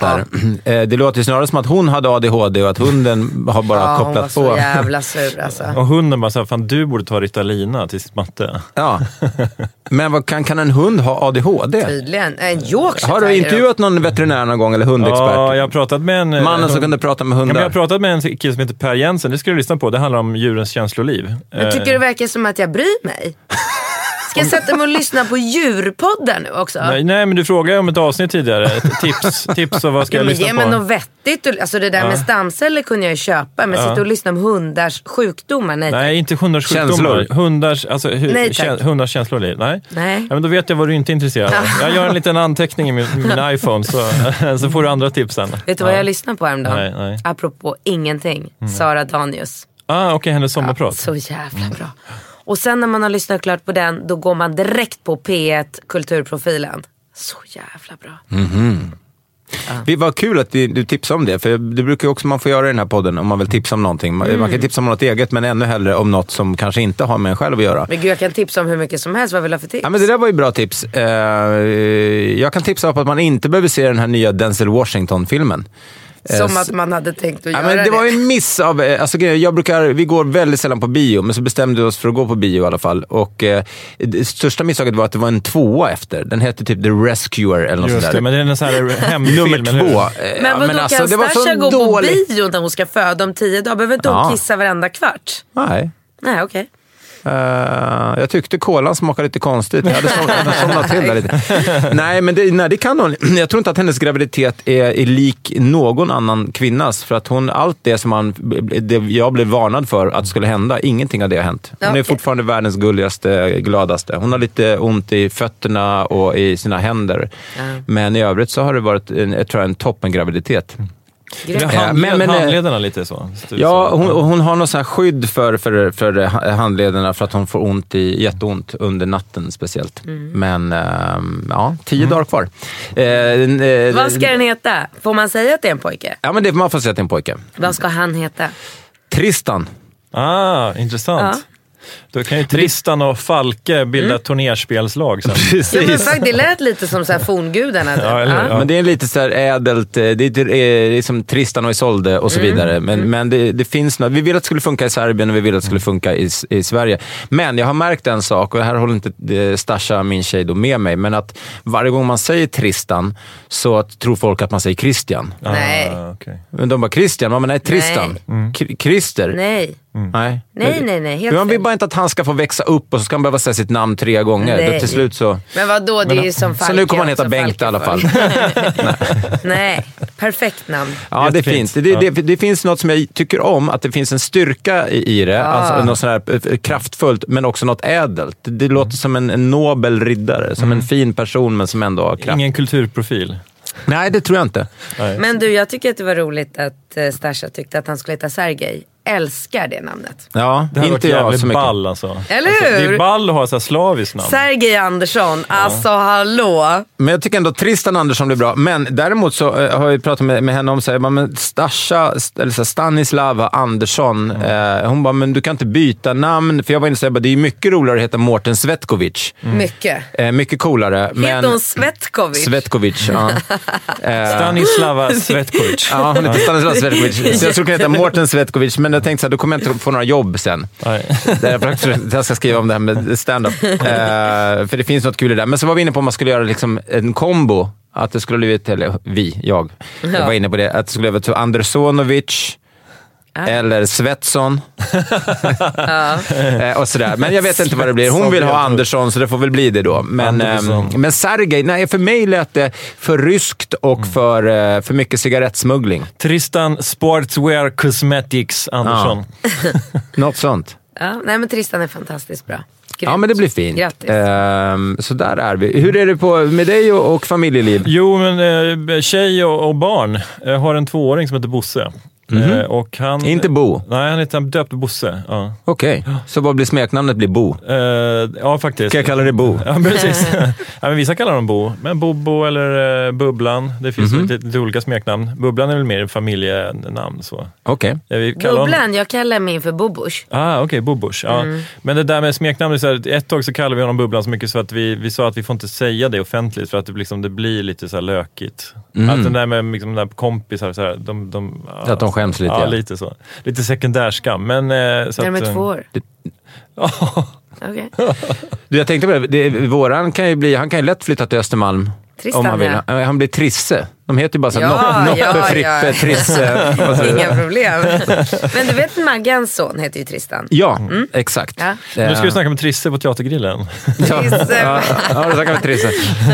Där. <clears throat> Eh, Det låter snarare som att hon hade ADHD och att hunden har bara Ja, hon var kopplat så på. jävla sur alltså. Och hunden bara såhär, fan du borde ta Ritalina till sitt matte. Ja. Men vad, kan, kan en hund ha ADHD? Tydligen. En Yorkshire Har du intervjuat någon veterinär någon gång eller hundexpert? Ja, jag har pratat med en... Mannen som kunde prata med Ja, men hundar. jag har pratat med en kille som heter Per Jensen, det ska du lyssna på. Det handlar om djurens känsloliv. Jag tycker det verkar som att jag bryr mig. Ska jag sätta mig och lyssna på djurpoddar nu också? Nej, nej, men du frågade om ett avsnitt tidigare. Ett tips, <laughs> tips och vad ska Ja, jag men lyssna ge på? mig något vettigt. Alltså det där med stamceller kunde jag ju köpa. Men sitta och lyssna om hundars sjukdomar, nej, Nej, inte hundars Känslor. sjukdomar. Hundars, alltså, hu- Nej, tack. hundars känsloliv. Nej. Nej. Ja, men då vet jag vad du inte är intresserad av. <laughs> Jag gör en liten anteckning i min, min iPhone så, <laughs> så får du andra tips sen. Vet du vad jag lyssnade på häromdagen? Nej, nej. Apropå ingenting. Sara Danius. Ah, Okej, hennes sommarprat. Så jävla bra. Och sen när man har lyssnat klart på den, då går man direkt på P1 Kulturprofilen. Så jävla bra. Det var kul att du, tipsade om det, för det brukar också man få göra i den här podden om man vill tipsa om någonting. Man, Mm. man kan tipsa om något eget, men ännu hellre om något som kanske inte har med en själv att göra. Men gud jag kan tipsa om hur mycket som helst. Vad vill du ha för tips? Ja, men det där var ju bra tips. Eh, jag kan tipsa om att man inte behöver se den här nya Denzel Washington-filmen. Eh, Som att man hade tänkt att Ja, göra men det var ju en miss av... eh, Alltså, jag brukar, vi går väldigt sällan på bio, men så bestämde vi oss för att gå på bio i alla fall. Och, eh, det största misstaget var att det var en tvåa efter. Den hette typ The Rescuer eller något Just sånt det, där. men det är en sån här <laughs> hemfilm, Nummer två. Eh, Men ja, vadå, alltså, kan det var så Stasha gå dåligt. på bio när hon ska föda om tio dagar? Behöver inte hon Ja. kissa varenda kvart? Nej. Nej, okej. Eh, jag tyckte kolan smakade lite konstigt. Jag hade somnat till där lite. <laughs> Nej, men det, nej, det kan hon. Jag tror inte att hennes graviditet är, är lik någon annan kvinnas. För att hon, allt det som man, det jag blev varnad för att skulle hända, ingenting av det har hänt. Hon är fortfarande världens gulligaste, gladaste. Hon har lite ont i fötterna och i sina händer. Men i övrigt så har det varit en, jag tror en toppengraviditet. Ja, men- men, eh, handlederna lite så? Ja, hon, hon har något skydd för, för, för handlederna för att hon får ont i, jätteont under natten speciellt. Men ehm, ja, tio dagar kvar. Eh, eh, Vad ska den heta? Får man säga att det är en pojke? Ja, men det man får säga att det är en pojke. Vad ska han heta? Tristan. Ah, intressant. Då kan ju Tristan och Falke bilda ett turnerspelslag sen. <laughs> Ja, men Precis. faktiskt, det lät lite som så här forngudarna. typ. Ja, eller? Ja. Men det är lite så här ädelt, eh, det är, det är, det är som Tristan och Isolde och så vidare. Men, men det, det finns något, vi vill att det skulle funka i Serbien och vi vill att det skulle funka i, i Sverige. Men jag har märkt en sak, och här håller inte eh, Stasha, min tjej, då med mig, men att varje gång man säger Tristan så tror folk att man säger Christian. Nej. Ah, okej. Men de bara Christian, men nej Tristan. K- Christer. Nej. Nej. Nej, nej, nej, helt Man vill. Bara inte att han ska få växa upp och så ska han behöva säga sitt namn tre gånger. Nej. Då till slut så... Men vad då? det är ju som Falke Så nu kommer han heta Bengt i alla fall. <laughs> Nej, perfekt namn. Ja, det är fint. Det, det, det finns något som jag tycker om, att det finns en styrka i, i det. Alltså något sånt här eh, kraftfullt, men också något ädelt. Det, det låter som en, en nobel riddare, som en fin person, men som ändå har kraft. Ingen kulturprofil. Nej, det tror jag inte. Men du, jag tycker att det var roligt att eh, Stasha tyckte att han skulle heta Sergej. Älskar det namnet. Ja, Det inte jag så mycket. ball alltså. Eller Alltså, det hur? är ball att ha ett så här slaviskt namn. Sergej Andersson, alltså hallå. Men jag tycker ändå Tristan Andersson blir bra. Men däremot så eh, har jag pratat med, med henne om så här, men Stasha, eller så här, Stanislava Andersson. Eh, hon bara, men du kan inte byta namn. För jag var inne och sa, det är mycket roligare att heta Mårten Svetkovic. Mycket. Eh, mycket coolare. Men... Heter hon Svetkovic? Svetkovic, ja. Eh, <laughs> Stanislava Svetkovic. Ja, hon heter Stanislav Svetkovic. Så jag skulle kunna heta <laughs> Mårten Svetkovic, men jag tänkte så här, då kommer jag inte få några jobb sen. Därför att jag ska skriva om det här med stand-up. <laughs> Eh, för det finns något kul i det. Men så var vi inne på om man skulle göra liksom en kombo. Att det skulle blivit, eller vi, jag, jag var inne på det, att det skulle blivit till Andersonovic. Eller Svetsson. <laughs> <laughs> Eh, och sådär. Men jag vet inte vad det blir. Hon vill ha Andersson, så det får väl bli det då. Men, Andersson. ehm, men Sergej, nej, för mig lät det för ryskt och för, eh, för mycket cigarettsmuggling. Tristan Sportswear Cosmetics Andersson. <laughs> Något sånt. Ja, nej men Tristan är fantastiskt bra. Ja, men det blir fint. Grattis. Ehm, så där är vi. Hur är det på, med dig och, och familjeliv? Jo, men eh, tjej och, och barn. Jag har en tvååring som heter Bosse. Eh, och han, Inte Bo? Nej, han heter döpt Bosse. Ja. Okej, så vad blir smeknamnet? Blir Bo? Eh, ja, faktiskt. Ska jag kalla dig Bo? Ja, precis. <laughs> ja, men vissa kallar dem Bo, men Bobo eller eh, Bubblan. Det finns Mhm. lite, lite olika smeknamn. Bubblan är väl mer familjenamn. Så. Okej. Ja, vi kallar honom- Bubblan, jag kallar min för Bobush. Ah, okej, Bobush. Ja. Mm. Men det där med smeknamn, så här, ett tag så kallade vi honom Bubblan så mycket så att vi, vi sa att vi får inte säga det offentligt för att det, liksom, det blir lite så här lökigt. Att den där med liksom, den där kompisar, så här, de, de, ja, Mm. Att de skäms lite, Ja, lite så. Lite sekundärskam. Men, eh, så de att, är eh, två år. Ja, Okej. Du, jag tänkte på det, det våran kan ju bli, han kan ju lätt flytta till Östermalm. Tristan, om han vill. ja. Han blir Trisse. De heter ju bara så Ja, Noppe, ja, Frippe, ja. Trisse. <laughs> Inga problem. Men du vet Maggans son heter ju Tristan. Ja, exakt. Ja. nu ska Eh, vi snacka med Trisse på Teatergrillen. Ja, Trisse. ja, ja, då snackar vi Trisse.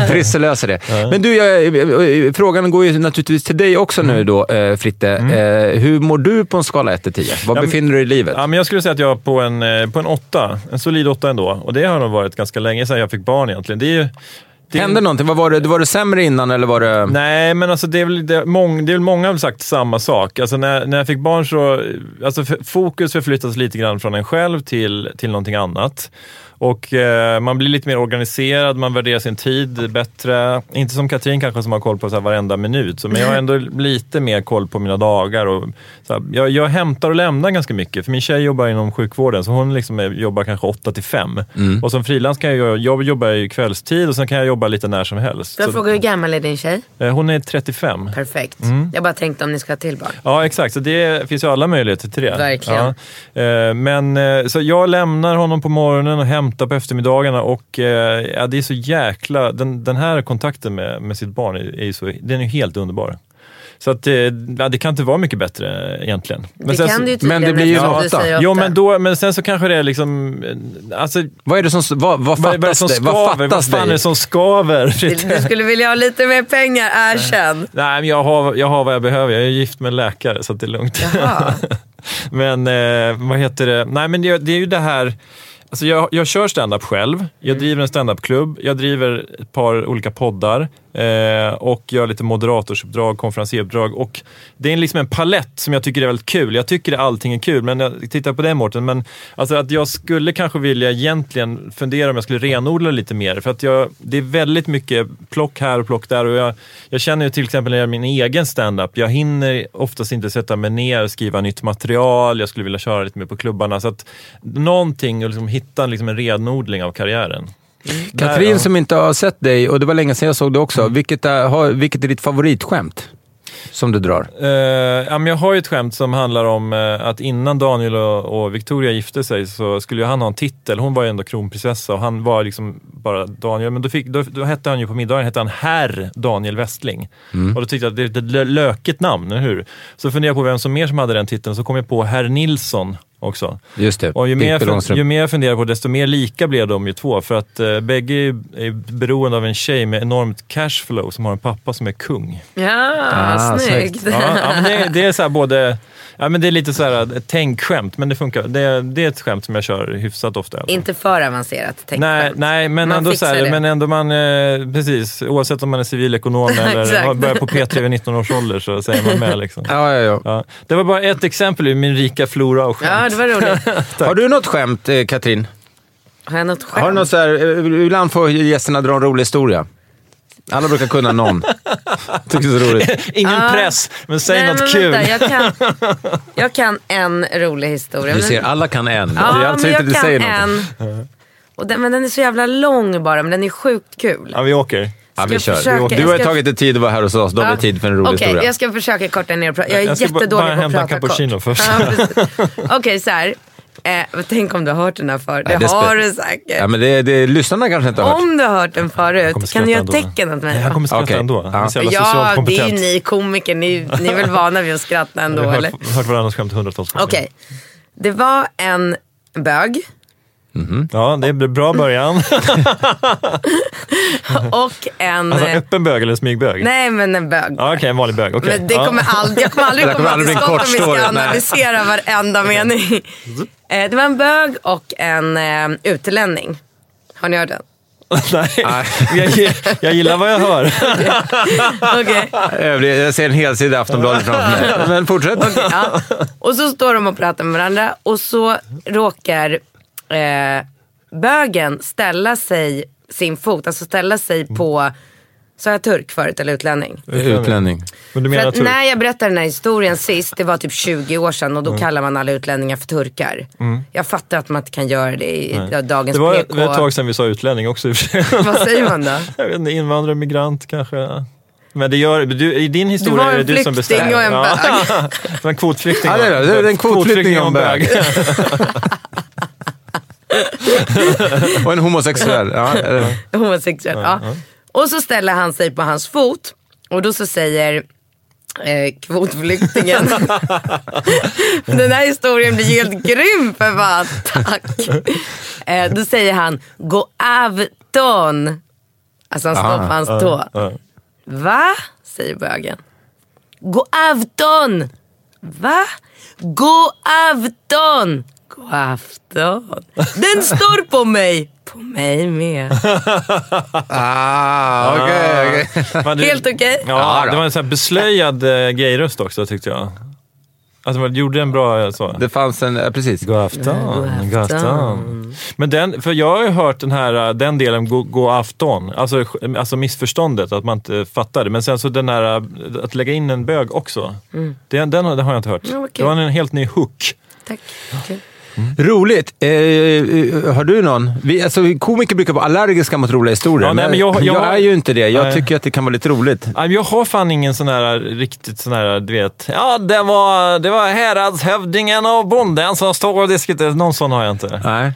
Trisse löser det. Men du, jag, frågan går ju naturligtvis till dig också nu då, eh, Fritte. Eh, hur mår du på en skala 1 till 10? Var befinner du dig i livet? Ja, men jag skulle säga att jag är på en, eh, på en åtta. En solid åtta ändå. Och det har nog varit ganska länge sedan jag fick barn egentligen. Det är ju, det Hände någonting? Vad var, det, var det sämre innan eller var det... Nej, men alltså det är väl, det mång, det är väl många har sagt samma sak. Alltså när, när jag fick barn så, alltså fokus förflyttas lite grann från en själv till, till någonting annat. Och eh, man blir lite mer organiserad, man värderar sin tid bättre. Inte som Katrin kanske som har koll på så här varenda minut, så, men jag har ändå lite mer koll på mina dagar. Och, så här, jag, jag hämtar och lämnar ganska mycket, för min tjej jobbar inom sjukvården, så hon liksom är, jobbar kanske 8 till 5. Och som frilans kan jag, jag jobbar ju kvällstid och sen kan jag jobba lite när som helst. Får jag Så- fråga hur gammal är din tjej? Eh, Hon är 35. Perfekt. Mm. Jag bara tänkte om ni ska ha till barn. Ja, exakt. Så det finns ju alla möjligheter till det. Verkligen. Ja. Eh, Men, eh, så jag lämnar honom på morgonen och hämtar på eftermiddagarna och eh, ja, det är så jäkla... Den, den här kontakten med, med sitt barn är, är ju så, den är helt underbar. Så att, eh, ja, det kan inte vara mycket bättre egentligen. Men det sen kan du ju men det blir ju en åtta. Jo, men, då, men sen så kanske det är liksom... eh, Alltså, Vad är det som... Vad, vad vad, vad är det fattas som dig? Vad skaver? Vad fattas fan är det dig? som skaver? Du du skulle vilja ha lite mer pengar, erkänn. <laughs> Nej, men jag har, jag har vad jag behöver. Jag är gift med en läkare, så att det är lugnt. Jaha. <laughs> men eh, vad heter det? Nej, men det, det är ju det här... Alltså jag, jag kör stand-up själv. Jag Mm. driver en stand-up-klubb. Jag driver ett par olika poddar. Eh, och gör lite moderatorsuppdrag, konferenseruppdrag. Och det är liksom en palett som jag tycker är väldigt kul. Jag tycker att allting är kul, men jag tittar på det Mårten. Men alltså att jag skulle kanske vilja egentligen fundera om jag skulle renodla lite mer. För att jag, det är väldigt mycket plock här och plock där. Och jag, jag känner ju till exempel när jag gör min egen stand-up. Jag hinner oftast inte sätta mig ner, skriva nytt material. Jag skulle vilja köra lite mer på klubbarna. Så att någonting och liksom hitta liksom en renodling av karriären. Där, Katrin ja. som inte har sett dig, och det var länge sedan jag såg det också. Mm. Vilket, är, vilket är ditt favoritskämt? Som du drar? Eh, ja, men jag har ju ett skämt som handlar om eh, att innan Daniel och, och Victoria gifte sig så skulle ju han ha en titel. Hon var ju ändå kronprinsessa och han var liksom bara Daniel. Men då, fick, då, då hette han ju på middagen hette han herr Daniel Westling. Och då tyckte jag att det är ett lö- lökigt namn, eller hur? Så funderade jag på vem som mer som hade den titeln. Så kom jag på herr Nilsson också. Just det, Och ju mer, jag, ju mer jag funderar på desto mer lika blev de ju två. För att eh, bägge är, är beroende av en tjej med enormt cashflow som har en pappa som är kung. Ja, Ah, snyggt. Ja, ja, men det, det är så här både... Ja, men det är lite så här ett tänkskämt, men det funkar. Det, det är ett skämt som jag kör hyfsat ofta. fall. Inte för avancerat tänkt Nej, nej, men Man ändå så här, det. men ändå man, eh, precis, oavsett om man är civilekonom <laughs> eller börjat på P3 vid 19 års ålder så säger man med. Liksom. <laughs> Ja, ja, ja. Ja, det var bara ett exempel ur min rika flora av skämt. Ja, det var roligt. <laughs> Har du något skämt, eh, Katrin? Har jag något skämt? Har du något så här, eh, ibland får gästerna dra en rolig historia. Alla brukar kunna någon. <laughs> Tycker det är så roligt. Ingen Ja. press, men säg Nej, något men kul. Vänta, jag, kan, <laughs> jag kan en rolig historia. Du men- ser, alla kan en. Ja, alltså men inte jag du kan säger något. en. Och den, men den är så jävla lång bara, men den är sjukt kul. Ja, vi åker. Ja, vi jag kör. försöka- Du har ju ska- tagit dig tid att vara här hos oss. Då har vi tid för en rolig Okej, historia. jag ska försöka korta ner och prata. Jag är Jag ska bara- jättedålig bara på att prata cappuccino kort. först. Ja. Okej, så här. Eh, tänk om du har hört den här förut. Det, Nej, det har du säkert. Ja, men det, det, lyssnarna kanske inte har hört. Om du har hört den förut, kan du göra tecken åt mig? Jag kommer skratta Okej. ändå. Är Ja, socialt det är ju ni komiker. Ni, ni är väl <laughs> vana vid att skratta ändå, har eller? hört, hört varandras skämt hundratals gånger. Okej. Det var en bög Ja, det är bra början. <laughs> och en... Alltså eh, öppen bög eller smygbög? Nej, men en bög. Ja, Okej, en vanlig bög. Okej. Men det ja. kommer aldrig, jag kommer aldrig Det kommer komma till skott om vi ska story, nej. analysera varenda mening. Eh, Det var en bög och en eh, utlänning. Har ni hört den? <laughs> Nej, jag, jag gillar vad jag hör. <laughs> Okej. Övrig- Jag ser en hel sida Aftonbladet framför mig. Men fortsätt. Ja. Och så står de och pratar med varandra och så råkar eh, bögen ställa sig, sin fot, alltså ställa sig på, sa jag turk förut eller utlänning? Utlänning. Men du För menar att turk? när jag berättade den här historien sist, det var typ 20 år sedan och då kallar man alla utlänningar för turkar. Jag fattar att man inte kan göra det i Nej. dagens Det var PK. det var ett tag sedan vi sa utlänning också och för. <laughs> Vad säger man då? Jag vet inte, invandrare, migrant kanske. Men det gör, du, i din historia är det en du som flykting bestämmer. och en bög. <laughs> det var en kvotflykting. Ja, det är det. Det är en kvotflykting och en bög. <laughs> <laughs> Och en homosexuell. Ja, <laughs> Homosexuell. Ja. Och så ställer han sig på hans fot och då så säger eh, kvotflyktingen. <laughs> Den här historien blir helt grym för fan. Tack. Eh, då säger han, gå avton. Alltså han på hans tå. Va? Säger bögen. Gå avton. Va? Gå avton. God afton. Den står på mig. På mig med. <laughs> Ah, okej. Men du- Helt okej? Ja, då. det var en sån här beslöjad eh, gayröst också tyckte jag. Alltså man gjorde en bra eh, så. Det fanns en, ja, precis. God afton, God god afton. Men den, för jag har ju hört den här, eh, den delen, gå, gå afton, alltså, alltså missförståndet, att man inte fattar det. Men sen så den här, eh, att lägga in en bög också, den, den, har- den har jag inte hört. Ja, vad Det var en helt ny hook. Tack. Roligt. Eh, eh, har du någon? Vi, alltså, komiker brukar vara allergiska mot roliga historier. Ja, nej, men jag- jag, jag är ju inte det. Jag Nej. tycker att det kan vara lite roligt. Jag har fan ingen sån här riktigt sån här, du vet, ja det var, det var häradshövdingen och bonden som står och diskuterar. Någon sån har jag inte. Nej.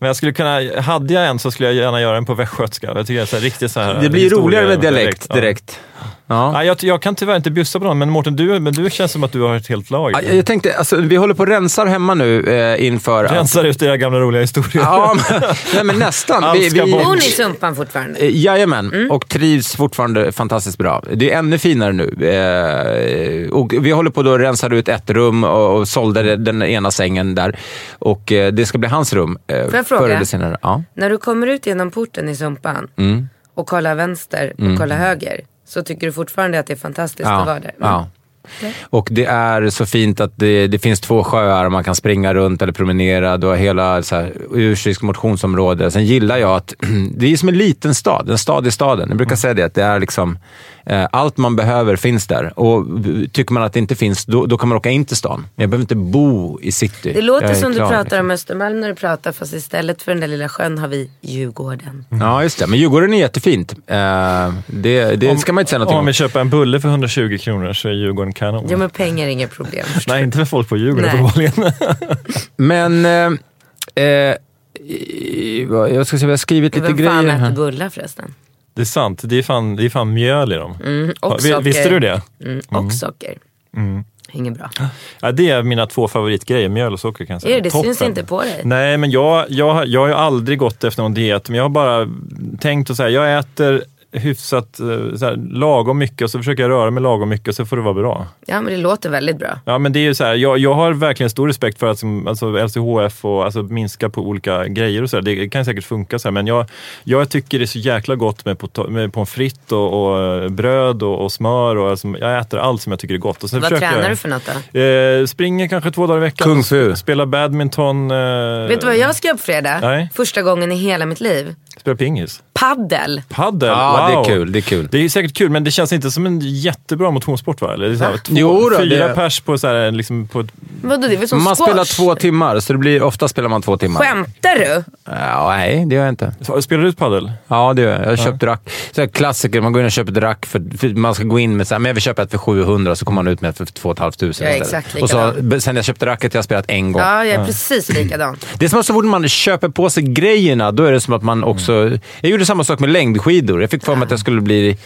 Men jag skulle kunna, hade jag en så skulle jag gärna göra en på västgötska. Jag tycker det är så här, riktigt så här Det blir roligare med dialekt Ja. direkt. Ja. Nej, jag, jag kan tyvärr inte bjussa på någon, men Mårten, du, men du känns som att du har ett helt lag. Ja, Jag tänkte, alltså, vi håller på och rensar hemma nu eh, inför... att- Rensar ut era gamla roliga historier. Ja, men, nej, men nästan. Allt ska bort. Bor ni i Sumpan fortfarande? Eh, Jajamän, Mm. och trivs fortfarande fantastiskt bra. Det är ännu finare nu. Eh, och vi håller på då att rensa ut ett rum och, och sålde den ena sängen där. Och eh, det ska bli hans rum. Eh, Får jag fråga? Förr eller senare. Ja. När du kommer ut genom porten i Sumpan Mm. och kollar vänster och kollar höger så tycker du fortfarande att det är fantastiskt att vara där? Mm. Ja. Och det är så fint att det, det finns två sjöar man kan springa runt eller promenera. Du har hela så här, motionsområde. Sen gillar jag att <clears throat> det är som en liten stad, en stad i staden. Jag brukar säga det, att det är liksom allt man behöver finns där. Och tycker man att det inte finns, då, då kan man åka in till stan. Jag behöver inte bo i city. Det låter som du klar, pratar liksom. om Östermalm när du pratar fast istället för den där lilla sjön har vi Djurgården. Ja, just det. Men Djurgården är jättefint. Eh, det det ska man inte säga någonting Om om. vi köper en bulle för 120 kronor så är Djurgården kanon. Ja men pengar är inget problem. <laughs> Nej, inte för folk på Djurgården Nej. uppenbarligen. <laughs> Men... Eh, eh, jag ska se, jag har skrivit lite Vem fan grejer här. äter bullar förresten? Det är sant, det är fan, det är fan mjöl i dem. Mm, och socker. Visste du det? Mm, och socker. Inget bra. Ja, det är mina två favoritgrejer, mjöl och socker kan jag säga. Är det, det syns inte på dig. Nej, men jag, jag, jag har ju aldrig gått efter någon diet, men jag har bara tänkt att säga, jag äter hyfsat eh, så här, lagom mycket och så försöker jag röra mig lagom mycket och så får det vara bra. Ja men det låter väldigt bra. Ja, men det är ju så här, jag, jag har verkligen stor respekt för att som, alltså, LCHF och alltså, minska på olika grejer och så där. Det kan säkert funka så här, men jag, jag tycker det är så jäkla gott med, pota- med pommes frites och, och eh, bröd och, och smör. Och, alltså, jag äter allt som jag tycker är gott. Och sen Vad tränar jag, du för något då? Eh, springer kanske två dagar i veckan. Kung fu. Spelar badminton. Eh, Vet du vad jag ska göra på fredag? Nej. Första gången i hela mitt liv. Spelar pingis. Paddel. Paddel, Ja, wow. det är kul. Det är kul. Det är säkert kul, men det känns inte som en jättebra motionssport va? Eller det är så här, två, Jo då, fyra det- pers på, så här, liksom, på ett... Vadå det är väl som Man squash? spelar två timmar, så det blir, ofta spelar man två timmar. Skämtar du? Ja, nej, det gör jag inte. Spelar du ut paddel? Ja, det gör jag. Jag har köpt rack. Så här klassiker, man går in och köper ett rack. För, för man ska gå in med så här, men jag vill köpa ett för 700 så kommer man ut med ett för 2 500 Jag är istället. exakt Och så, likadan. sen jag köpte racket, jag har spelat en gång. Ja, jag är precis likadan. Det är som att så fort man köper på sig grejerna, då är det som att man också... Jag gjorde samma sak med längdskidor. Jag fick för mig att jag skulle bli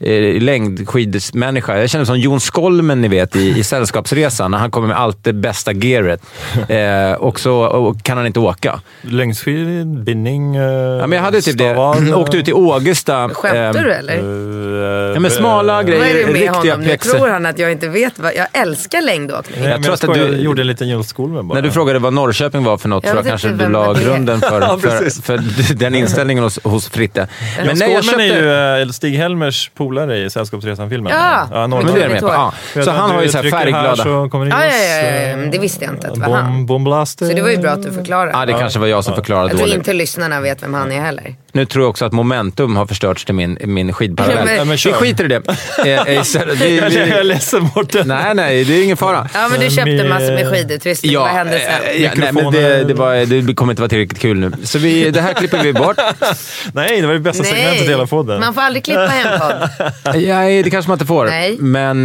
eh, längdskidsmänniska. Jag kände som Jon Skolmen, ni vet, i, i Sällskapsresan, när han kommer med allt det bästa gearet. Eh, och så och kan han inte åka. Längdskid, bindning, eh, Ja, men jag hade typ det. <clears throat> Åkte ut till Ågesta. Skämtar ehm, du eller? eh, Ja, men smala eh, grejer. Vad är det med honom? Nu tror han att jag inte vet vad... Jag älskar längdåkning. Nej, Jag tror jag, att du- jag gjorde en liten julskolven bara. När du frågade vad Norrköping var för något, Jag tror jag vet kanske inte du la grunden för, <laughs> Ja, för, för <laughs> den inställningen hos, hos Fritte. Men Men nej, jag köpte... är ju eh, Stig-Helmers polare i Sällskapsresan-filmen. Ja, Men Norrman. det är med på. Ja. Så han har ju så här färgglada... så kommer det Ja, ja, ja, ja, eh, men det visste jag inte att det var Bom, han. bomblaster. Så det var ju bra att du förklarade. Ja, det kanske var jag som förklarade jag tror dåligt. inte lyssnarna vet vem han är heller. Nu tror jag också att momentum har förstörts till min, min skidparallell. Ja, men- vi skiter i det. Eh, eh, <laughs> istället- vi, Jag är ledsen Mårten. nej, nej, det är ingen fara. Ja, men du köpte massor med skidor. Twisting, vad hände sen? eh, ja, nej, men det, det, var, det kommer inte vara tillräckligt kul nu. Så vi, det här klipper vi bort. <laughs> Nej, det var det bästa segmentet i hela podden. man får aldrig klippa en podd. <laughs> Ja, det kanske man inte får. Nej. Men,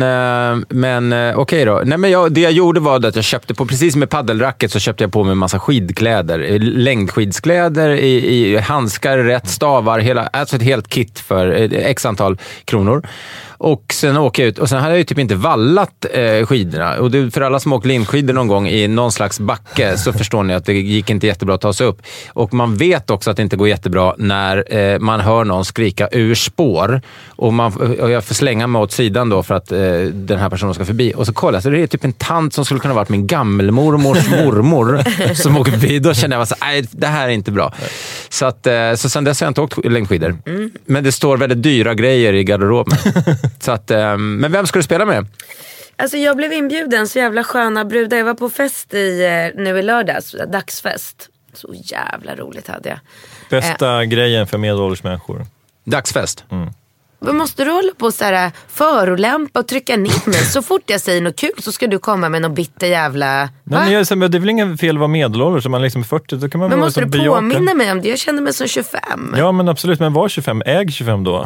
men okej då. Nej, men jag, det jag gjorde var att jag köpte på, precis med paddelracket, så köpte jag på mig en massa skidkläder. Längdskidskläder, i, i handskar, rätt stavar, hela, alltså ett helt kit för eh, x antal kronor. Och sen åker jag ut och sen hade jag ju typ inte vallat eh, skidorna. Och det, för alla som åkt linskidor någon gång i någon slags backe <laughs> så förstår ni att det gick inte jättebra att ta sig upp. Och man vet också att det inte går jättebra när eh, man hör någon skrika ur spår. Och, man, och jag får slänga mig åt sidan då för att eh, den här personen ska förbi. Och så kollar jag, så det är typ en tant som skulle kunna varit min gammelmormors <laughs> mormor som åker förbi. Då känner jag att det här är inte bra. Så, att, eh, så sen dess har jag inte åkt längdskidor. Men det står väldigt dyra grejer i garderoben. <laughs> <laughs> så att, eh, men vem ska du spela med? Alltså jag blev inbjuden, så jävla sköna brudar. Jag var på fest i, eh, nu i lördags, dagsfest. Så jävla roligt hade jag. Bästa grejen för medelålders människor. Dagsfest. Men måste du hålla på och så här, förolämpa och trycka ner mig? Så fort jag säger något kul så ska du komma med någon bitter jävla... Nej, men jag, så- men det är väl ingen fel att vara medelålders, om man är liksom 40 då kan man Men måste du bejaka. påminna mig om det? Jag känner mig som 25. Ja men absolut, men var 25, äg 25 då. <laughs>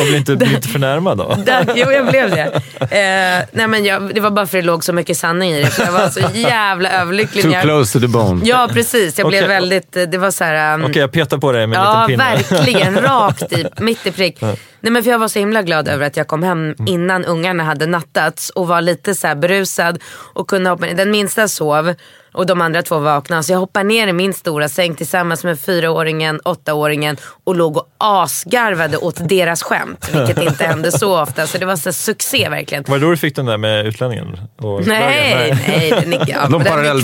och bli inte, bli inte förnärmad då. <laughs> Där, jo, jag blev det. Eh, nej, men jag, det var bara för att det låg så mycket sanning i det. För jag var så <laughs> jävla överlycklig. Too jag, close to the bone. Ja, precis. Jag blev Okej. väldigt... Det var så här... um, Okej, jag petar på dig med en Ja, liten pinne. verkligen. Rakt i, mitt i prick. Nej, men för jag var så himla glad över att jag kom hem Mm. innan ungarna hade nattats och var lite så berusad. Och kunde hoppa ner. Den minsta sov och de andra två vaknade. Så jag hoppade ner i min stora säng tillsammans med fyraåringen, åttaåringen och låg och asgarvade åt deras skämt. Vilket <laughs> inte hände så ofta. Så det var så succé verkligen. Var det då du fick den där med utlänningen? Och Nej, nej. den är- ja, De bara, nej,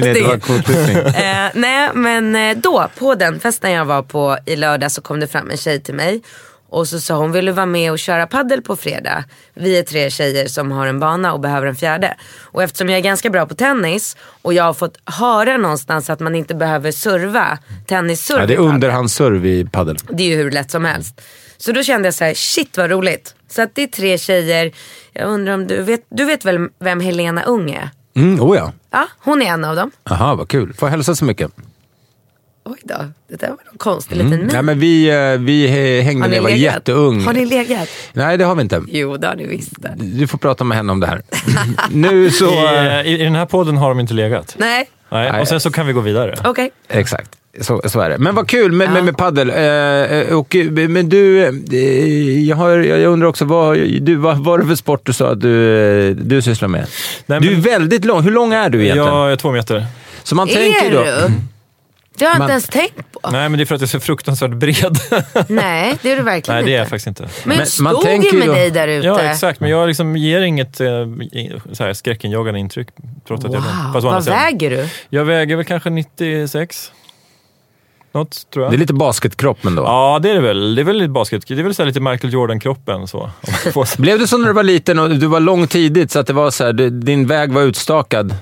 nej, det var <laughs> kvotflykting. kvotflykting. Eh, nej, men eh, då på den festen jag var på i lördag så kom det fram en tjej till mig. Och så sa hon, vill du vara med och köra paddel på fredag? Vi är tre tjejer som har en bana och behöver en fjärde. Och eftersom jag är ganska bra på tennis och jag har fått höra någonstans att man inte behöver serva tennisserv Ja, det är underhandsserv i padel. Det är ju hur lätt som helst. Så då kände jag så här, shit vad roligt. Så att det är tre tjejer. Jag undrar om du vet, du vet väl vem Helena Ung är? Mm, oh ja. Ja, hon är en av dem. Aha, vad kul. Får jag hälsa så mycket. Oj då, det där var en konstig liten min. Mm. Nej, men vi, eh, vi eh, hängde Har när jag var legat? jätteung. Har ni legat? Nej, det har vi inte. Jo, det har ni visst. Du får prata med henne om det här. <laughs> nu så... I, eh, eh, I, I den här podden har de inte legat. Nej, Nej. Nej. Och sen så kan vi gå vidare. okej. Exakt. Så, så är det. Men vad kul med, med, med paddel. Eh, och, men du, eh, jag, har, jag undrar också, vad, du, vad var det för sport du sa att du, du sysslar med? Nej, du är men- väldigt lång. Hur lång är du egentligen? Jag är två meter. Så man Är tänker då... du? Det har jag inte ens tänkt på. Nej, men det är för att jag är så fruktansvärt bred. <laughs> Nej, det är du verkligen Nej, det är jag inte. faktiskt inte. Men jag man stod tänker ju med då- dig där ute. Ja, exakt. Men jag liksom ger inget eh, i- så här, skräckinjagande intryck. Trots att jag. Wow, Fast vad väger du? Jag väger väl kanske 96. Något, tror jag. Det är lite basketkroppen då. Ja, det är det väl. Det är väl lite basket. Det är väl så lite Michael Jordan-kroppen. <laughs> Så. Blev det så när du var liten och du var lång tidigt så att det var så här, din väg var utstakad?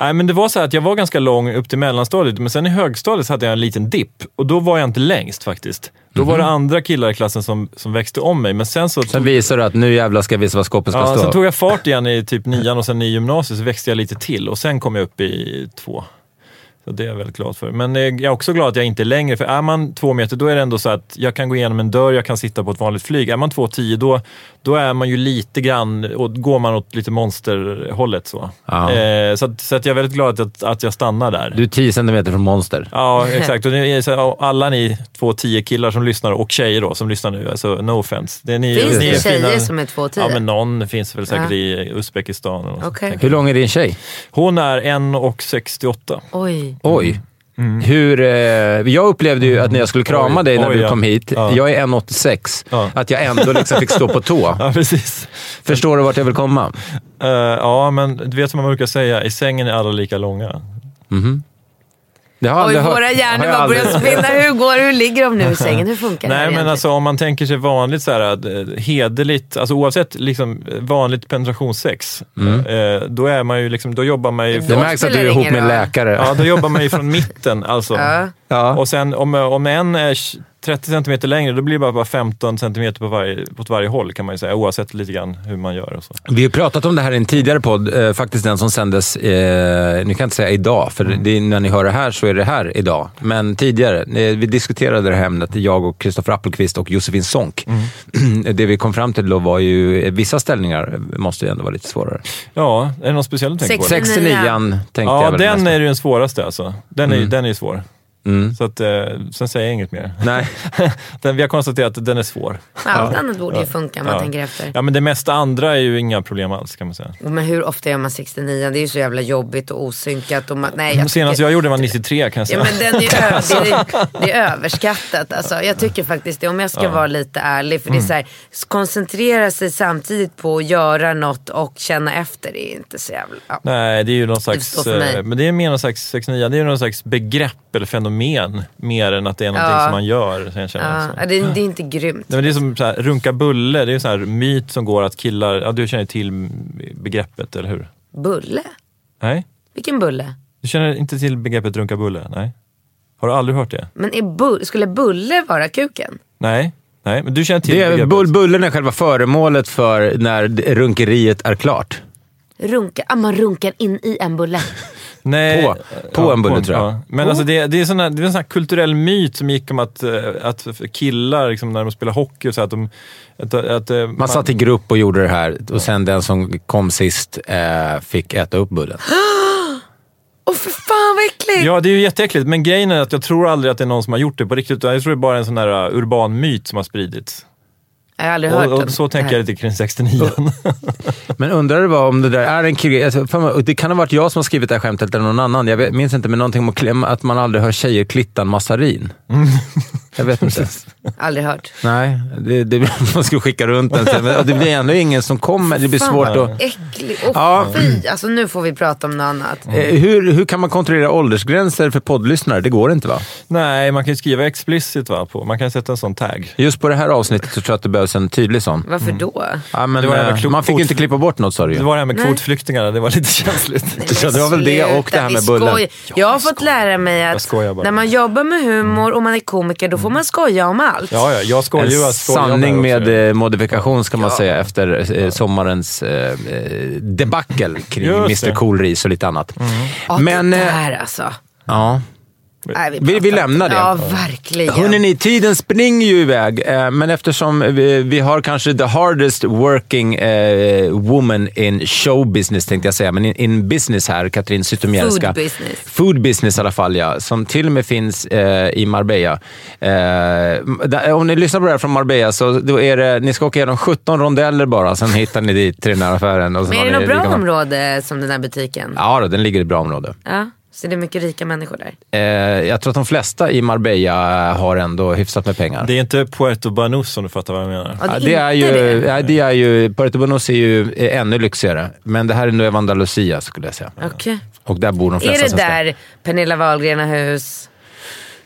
Nej, men det var så här att jag var ganska lång upp till mellanstadiet, men sen i högstadiet så hade jag en liten dipp. Och då var jag inte längst faktiskt. Då var det andra killar i klassen som, som växte om mig, men sen så... Sen visar du att nu jävlar ska jag visa var skåpet ska Ja, stå. sen tog jag fart igen i typ nian och sen i gymnasiet så växte jag lite till och sen kom jag upp i två. Så det är jag väldigt glad för. Men eh, jag är också glad att jag inte är längre, för är man två meter då är det ändå så att jag kan gå igenom en dörr, jag kan sitta på ett vanligt flyg. Är man två tio då, då är man ju lite grann, och går man åt lite monsterhållet så. Eh, så att, så att jag är väldigt glad att, att jag stannar där. Du är 10 centimeter från monster. Ja, exakt. Och så alla ni två tio killar som lyssnar, och tjejer då, som lyssnar nu, alltså no offense. Det är ni, Finns ni det är tjejer fina- som är två tio? Ja, men någon finns väl säkert Ja. i Uzbekistan. Okej. tänker Hur lång är din tjej? hon är 1,68. Oj. Oj. Hur, eh, jag upplevde ju att när jag skulle krama Mm. Oj, dig när oj, du kom hit, Ja. jag är 1,86, Ja. att jag ändå liksom fick stå på tå. <laughs> Ja, precis. Förstår du vart jag vill komma? Eh, ja, men du vet som man brukar säga, i sängen är alla lika långa. Det har jag Oj, hört. våra Har hjärnor bara börjar spinna. Hur går Hur ligger de nu i sängen? Hur funkar det här Nej, men egentligen? alltså om man tänker sig vanligt så här, att, eh, hederligt, alltså oavsett liksom, vanligt penetrationssex, eh, då, är man ju liksom, då jobbar man ju... Det märks att du är ihop med en läkare. Ja, då jobbar man ju från mitten alltså. Ja. Ja. Och sen om, om en är 30 centimeter längre, då blir det bara, bara 15 centimeter på varje, på varje håll kan man ju säga, oavsett lite grann hur man gör och så. Vi har pratat om det här i en tidigare podd, eh, faktiskt den som sändes, eh, ni kan inte säga idag, för Mm. det, när ni hör det här så är det här idag. Men tidigare, eh, vi diskuterade det här ämnet, jag och Kristoffer Appelqvist och Josefin Sonck. Mm. <clears throat> det vi kom fram till då var ju, eh, vissa ställningar måste ju ändå vara lite svårare. Ja, är det något speciellt du tänker på? 69. 69 tänkte Ja, jag väl den är ju den svåraste alltså. Den är, Mm. den är ju svår. Mm. Så att, eh, sen säger jag inget mer. Nej. <laughs> den, vi har konstaterat att den är svår. Allt annat borde ju funka om man Ja. tänker efter. Ja, men det mesta andra är ju inga problem alls kan man säga. Men hur ofta gör man 69? Det är ju så jävla jobbigt och osynkat. Och man, nej, jag Senast tycker- jag gjorde var 93 kan jag säga. Ja, men den är, ju <laughs> ö- det, är, det är överskattat. Alltså, jag tycker faktiskt det, om jag ska vara lite ärlig. För det är så här, koncentrera sig samtidigt på att göra något och känna efter. Det är inte så jävla... Ja. Nej, det är ju någon slags, mig. eh, men det är mer någon slags 69, det är ju någon slags begrepp eller fenomen mer än att det är någonting Ja. som man gör. Så jag känner Ja, det, det är inte grymt. Nej, men det är som så här, runka bulle, det är en sån här myt som går att killar, ja du känner till begreppet, eller hur? Bulle? Nej? Vilken bulle? Du känner inte till begreppet runka bulle? Nej? Har du aldrig hört det? Men är bull, skulle bulle vara kuken? Nej? Nej, men du känner till Det är, bull, bullen är själva föremålet för när runkeriet är klart. Runka, ah, man runkar in i en bulle. Nej, På- på en bulle, tror jag. Men alltså det, det, är sån här, det är en sån här kulturell myt som gick om att, eh, att killar, liksom, när de spelar hockey, och så att de... Att, att, eh, Man satt i grupp och gjorde det här och sen den som kom sist eh, fick äta upp bullen. <gasps> Åh för fan vad äckligt! Ja, det är ju jätteäckligt, men grejen är att jag tror aldrig att det är någon som har gjort det på riktigt. utan Jag tror det är bara en sån där uh, urban myt som har spridits. Jag har aldrig hört Och, och så tänker jag lite kring 69 Men undrar det var om det där är en kille. Alltså, fan, vad- det kan ha varit jag som har skrivit det här skämtet eller någon annan. Jag vet, minns inte, men någonting om att man aldrig hör tjejer klitta en massarin. <laughs> Jag vet inte. Aldrig hört. Nej, det, det, <laughs> man skulle skicka runt den. sen, men Det blir ändå ingen som kommer. Det blir Fan, svårt att... Äckligt. Åh Ja. fy. Alltså nu får vi prata om något annat. Eh, Hur, hur kan man kontrollera åldersgränser för poddlyssnare? Det går inte va? Nej, man kan ju skriva explicit va, på. Man kan sätta en sån tag. Just på det här avsnittet så tror jag att det behövs en tydlig sån. Varför då? Ja, men, Det eh, man fick ju inte klippa bort något sa du ju. Det var det här med Nej. kvotflyktingarna, det var lite känsligt. Så det var väl det och det här med bullen. Jag har fått lära mig att när man jobbar med humor och man är komiker då får man skoja om allt. Ja, ja, jag skojar ju. En jag skojar sanning med eh, modifikation ska man säga efter eh, sommarens eh, eh, debacle kring Mr det. Coolris och lite annat. Ja, Men, det eh, där alltså. Ja. Nej, Vi, vi lämnar det. Ja, verkligen. Hörrni, tiden springer ju iväg, eh, men eftersom vi, vi har kanske the hardest working eh, woman in show business, tänkte jag säga, men in, in business här, Katrin Zytomierska. Food business. Food business i alla fall, ja. Som till och med finns eh, i Marbella. Om ni lyssnar på det här från Marbella, så då är det, ni ska åka igenom 17 rondeller bara, sen hittar ni dit till den här affären. Men är det något bra område som den här butiken? Ja, då, den ligger i ett bra område. Ja. Så det är mycket rika människor där? Eh, jag tror att de flesta i Marbella har ändå hyfsat med pengar. Det är inte Puerto Banús om du fattar vad jag menar. Ja, Ja, det, är ju, inte ja, det är ju, Puerto Banús är ju eh, ännu lyxigare, men det här är Nueva Andalusia skulle jag säga. Okej. Och där bor de flesta Är det svenskar. där Pernilla Wahlgren har hus?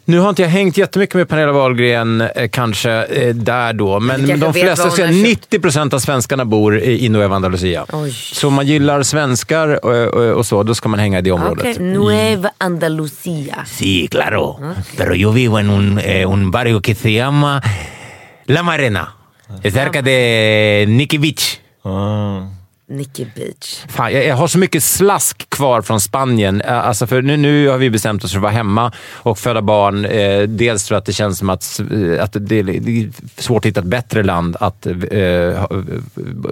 Nu har inte jag hängt jättemycket med Pernilla Wahlgren eh, kanske eh, där då, men de flesta, köpt. 90 procent av svenskarna bor i, Nueva Andalusia. Oj. Så om man gillar svenskar och, och, och så, då ska man hänga i det området. Okej, Nueva Andalusia. Sí, claro. Pero yo vivo en un, eh, un barrio que se llama La Marena. Es cerca de Nikki Beach. Ah. Nicky Beach. Fan, jag, jag har så mycket slask kvar från Spanien. Eh, Alltså för nu, nu har vi bestämt oss för att vara hemma och föda barn. Eh, dels jag att det känns som att, eh, att det, är svårt att hitta ett bättre land att eh, ha,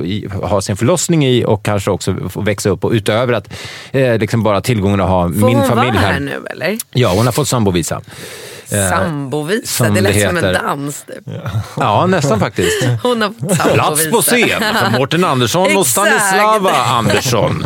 i- ha sin förlossning i och kanske också växa upp. Och utöver att eh, liksom bara tillgången att ha Får min hon familj vara här här. nu eller? Ja, hon har fått sambovisa. Eh, Sambovisa, som det lät det som en dans typ. <laughs> Ja, nästan faktiskt. Hon har fått. Plats på scen för Mårten Andersson och Exakt. Stanislava Andersson.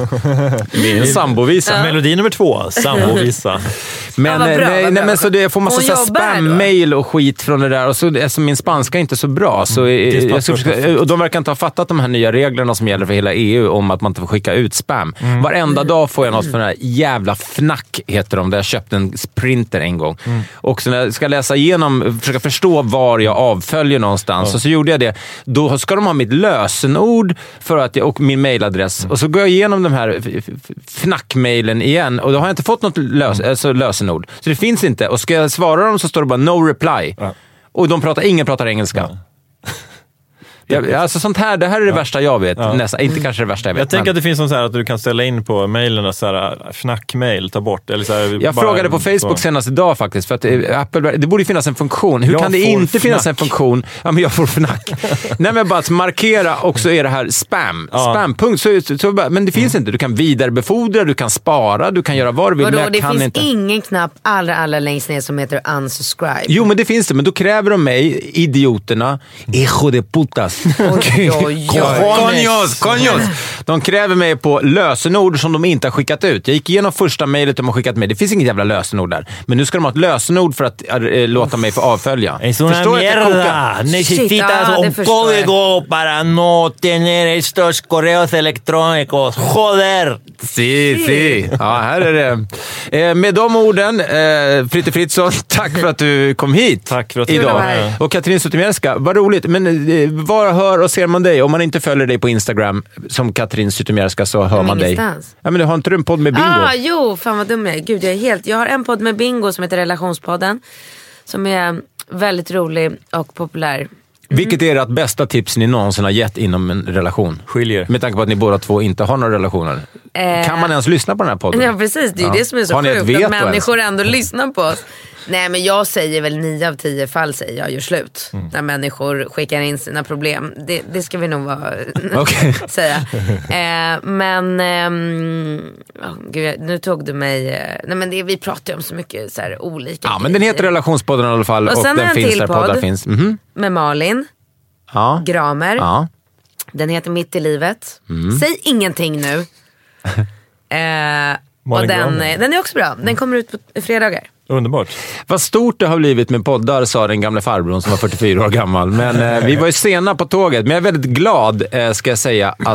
Min sambovisa. Melodi nummer två, Sambovisa. <laughs> Men, Ja, vad bra, eh, nej, nej, men så det, jag får massa spam-mail och skit från det där. Och så, eftersom min spanska inte är så bra, så det är jag försöka, och de verkar inte ha fattat de här nya reglerna som gäller för hela EU om att man inte får skicka ut spam. Mm. Varenda dag får jag något från den här jävla Fnac, heter de, där jag köpte en printer en gång. Mm. Och så när jag ska läsa igenom, försöka förstå var jag avföljer någonstans, och så gjorde jag det. Då ska de ha mitt lösenord för att jag, och min mailadress. Mm. Och så går jag igenom de här f- f- Fnac-mailen igen och då har jag inte fått något lös, alltså lösenord. Så det finns inte. Och ska jag svara dem så står det bara no reply. Ja. Och de pratar, ingen pratar engelska. Jag, alltså sånt här, det här är det värsta jag vet. Ja. Nästan, inte kanske det värsta jag vet. Jag tänker men- att det finns någon så här att du kan ställa in på mailen så här fnack-mail, ta bort. Eller så här, Jag bara- frågade på Facebook så. senast idag faktiskt, för att eh, Apple, det borde ju finnas en funktion. Hur Jag kan det inte finnas en fnack. funktion? Ja, men jag får fnack. <laughs> Nej, men bara att markera och så är det här spam. Ja. Spam, punkt. Så, så, så, men det finns inte. Du kan vidarebefordra, du kan spara, du kan göra vad du vill, Vadå, det kan finns inte. ingen knapp allra, allra längst ner som heter unsubscribe. Jo, men det finns det. Men då kräver de mig, idioterna, hijo de putas. Oj, oj, oj. Coños, coños. De kräver mig på lösenord som de inte har skickat ut. Jag gick igenom första mejlet de har skickat mig. Det finns inget jävla lösenord där. Men nu ska de ha ett lösenord för att äh, låta mig få avfölja. Es una Förstår du att det kokar? mierda. Shit, Necesitas det un código para no tener estos correos electrónicos. Joder! Si, si. Ja, här är det. Eh, med de orden, eh, Fritte Fritzson, tack för att du kom hit Tack för att du idag. var här. Och Katrin Zytomierska, vad roligt. Men eh, var hör och ser man dig? Om man inte följer dig på Instagram som Katrin Zytomierska så hör man dig. ingenstans. Ja, men du har inte du en podd med Bingo? Ah, jo, fan vad dum jag är. Gud, jag är helt... Jag har en podd med Bingo som heter Relationspodden. Som är väldigt rolig och populär. Vilket är ert bästa tips ni någonsin har gett inom en relation? Skiljer. Med tanke på att ni båda två inte har några relationer. Eh, Kan man ens lyssna på den här podden? Ja precis, det är ju Ja. det som är så sjukt. Att ens? människor ändå lyssnar på oss. Nej men jag säger väl nio av tio fall säger jag gör slut. Mm. När människor skickar in sina problem. Det, det ska vi nog vara, <laughs> <laughs> säga. Eh, men, ehm, oh, gud, nu tog du mig, eh, nej men det, vi pratar ju om så mycket så här, olika Ja, men den heter. Relationspodden i alla fall Och och, den finns där poddar podd. finns. Mhm. Med Malin Ja. Gramer. ja. Den heter Mitt i livet. Mm. Säg ingenting nu. <laughs> eh, och den, Gramer. den är också bra. Den kommer ut på fredagar. Underbart. Vad stort det har blivit med poddar, sa den gamle farbrorn som var 44 år gammal. Men eh, vi var ju sena på tåget. Men jag är väldigt glad, eh, ska jag säga, att,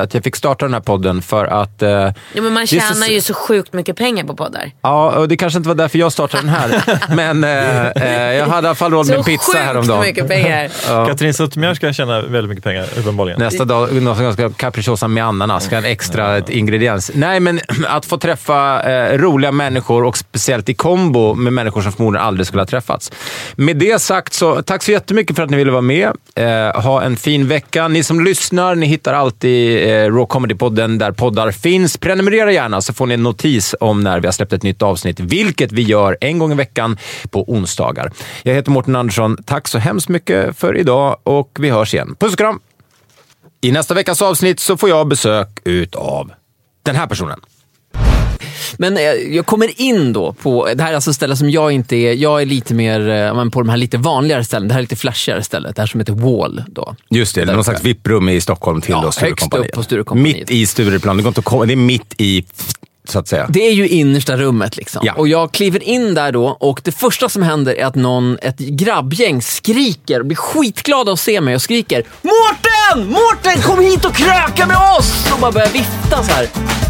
att jag fick starta den här podden för att... Eh, Jo, men man är så- tjänar ju så sjukt mycket pengar på poddar. Ja, och det kanske inte var därför jag startade den här. <laughs> Men eh, eh, jag hade i alla fall råd med en Så pizza sjukt häromdagen. mycket pengar. <laughs> Katrin Zytomierska tjänar väldigt mycket pengar, uppenbarligen. Nästa dag någon som ska capricciosa med ananas, ska en extra ingrediens. Nej, men <clears throat> att få träffa eh, roliga människor och speciellt i kombo kombo med människor som förmodligen aldrig skulle ha träffats. Med det sagt, så tack så jättemycket för att ni ville vara med. Eh, ha en fin vecka. Ni som lyssnar, ni hittar alltid eh, Raw Comedy-podden där poddar finns. Prenumerera gärna så får ni en notis om när vi har släppt ett nytt avsnitt, vilket vi gör en gång i veckan på onsdagar. Jag heter Mårten Andersson. Tack så hemskt mycket för idag och vi hörs igen. Puss och kram! I nästa veckas avsnitt så får jag besök utav den här personen. Men eh, jag kommer in då på, det här är alltså ställen som jag inte är, jag är lite mer eh, på de här lite vanligare ställen. Det här är lite flashigare stället, det här som heter Wall. Då. Just det, det är någon slags VIP-rum i Stockholm till Ja, då upp på Sturecompagniet. Mitt i Stureplan. Det, går inte att komma, det är mitt i, så att säga. Det är ju innersta rummet liksom. Ja. Och jag kliver in där då och det första som händer är att någon, ett grabbgäng skriker och blir skitglada att se mig och skriker Mårten! Mårten kom hit och kröka med oss! Och bara börjar vifta så här.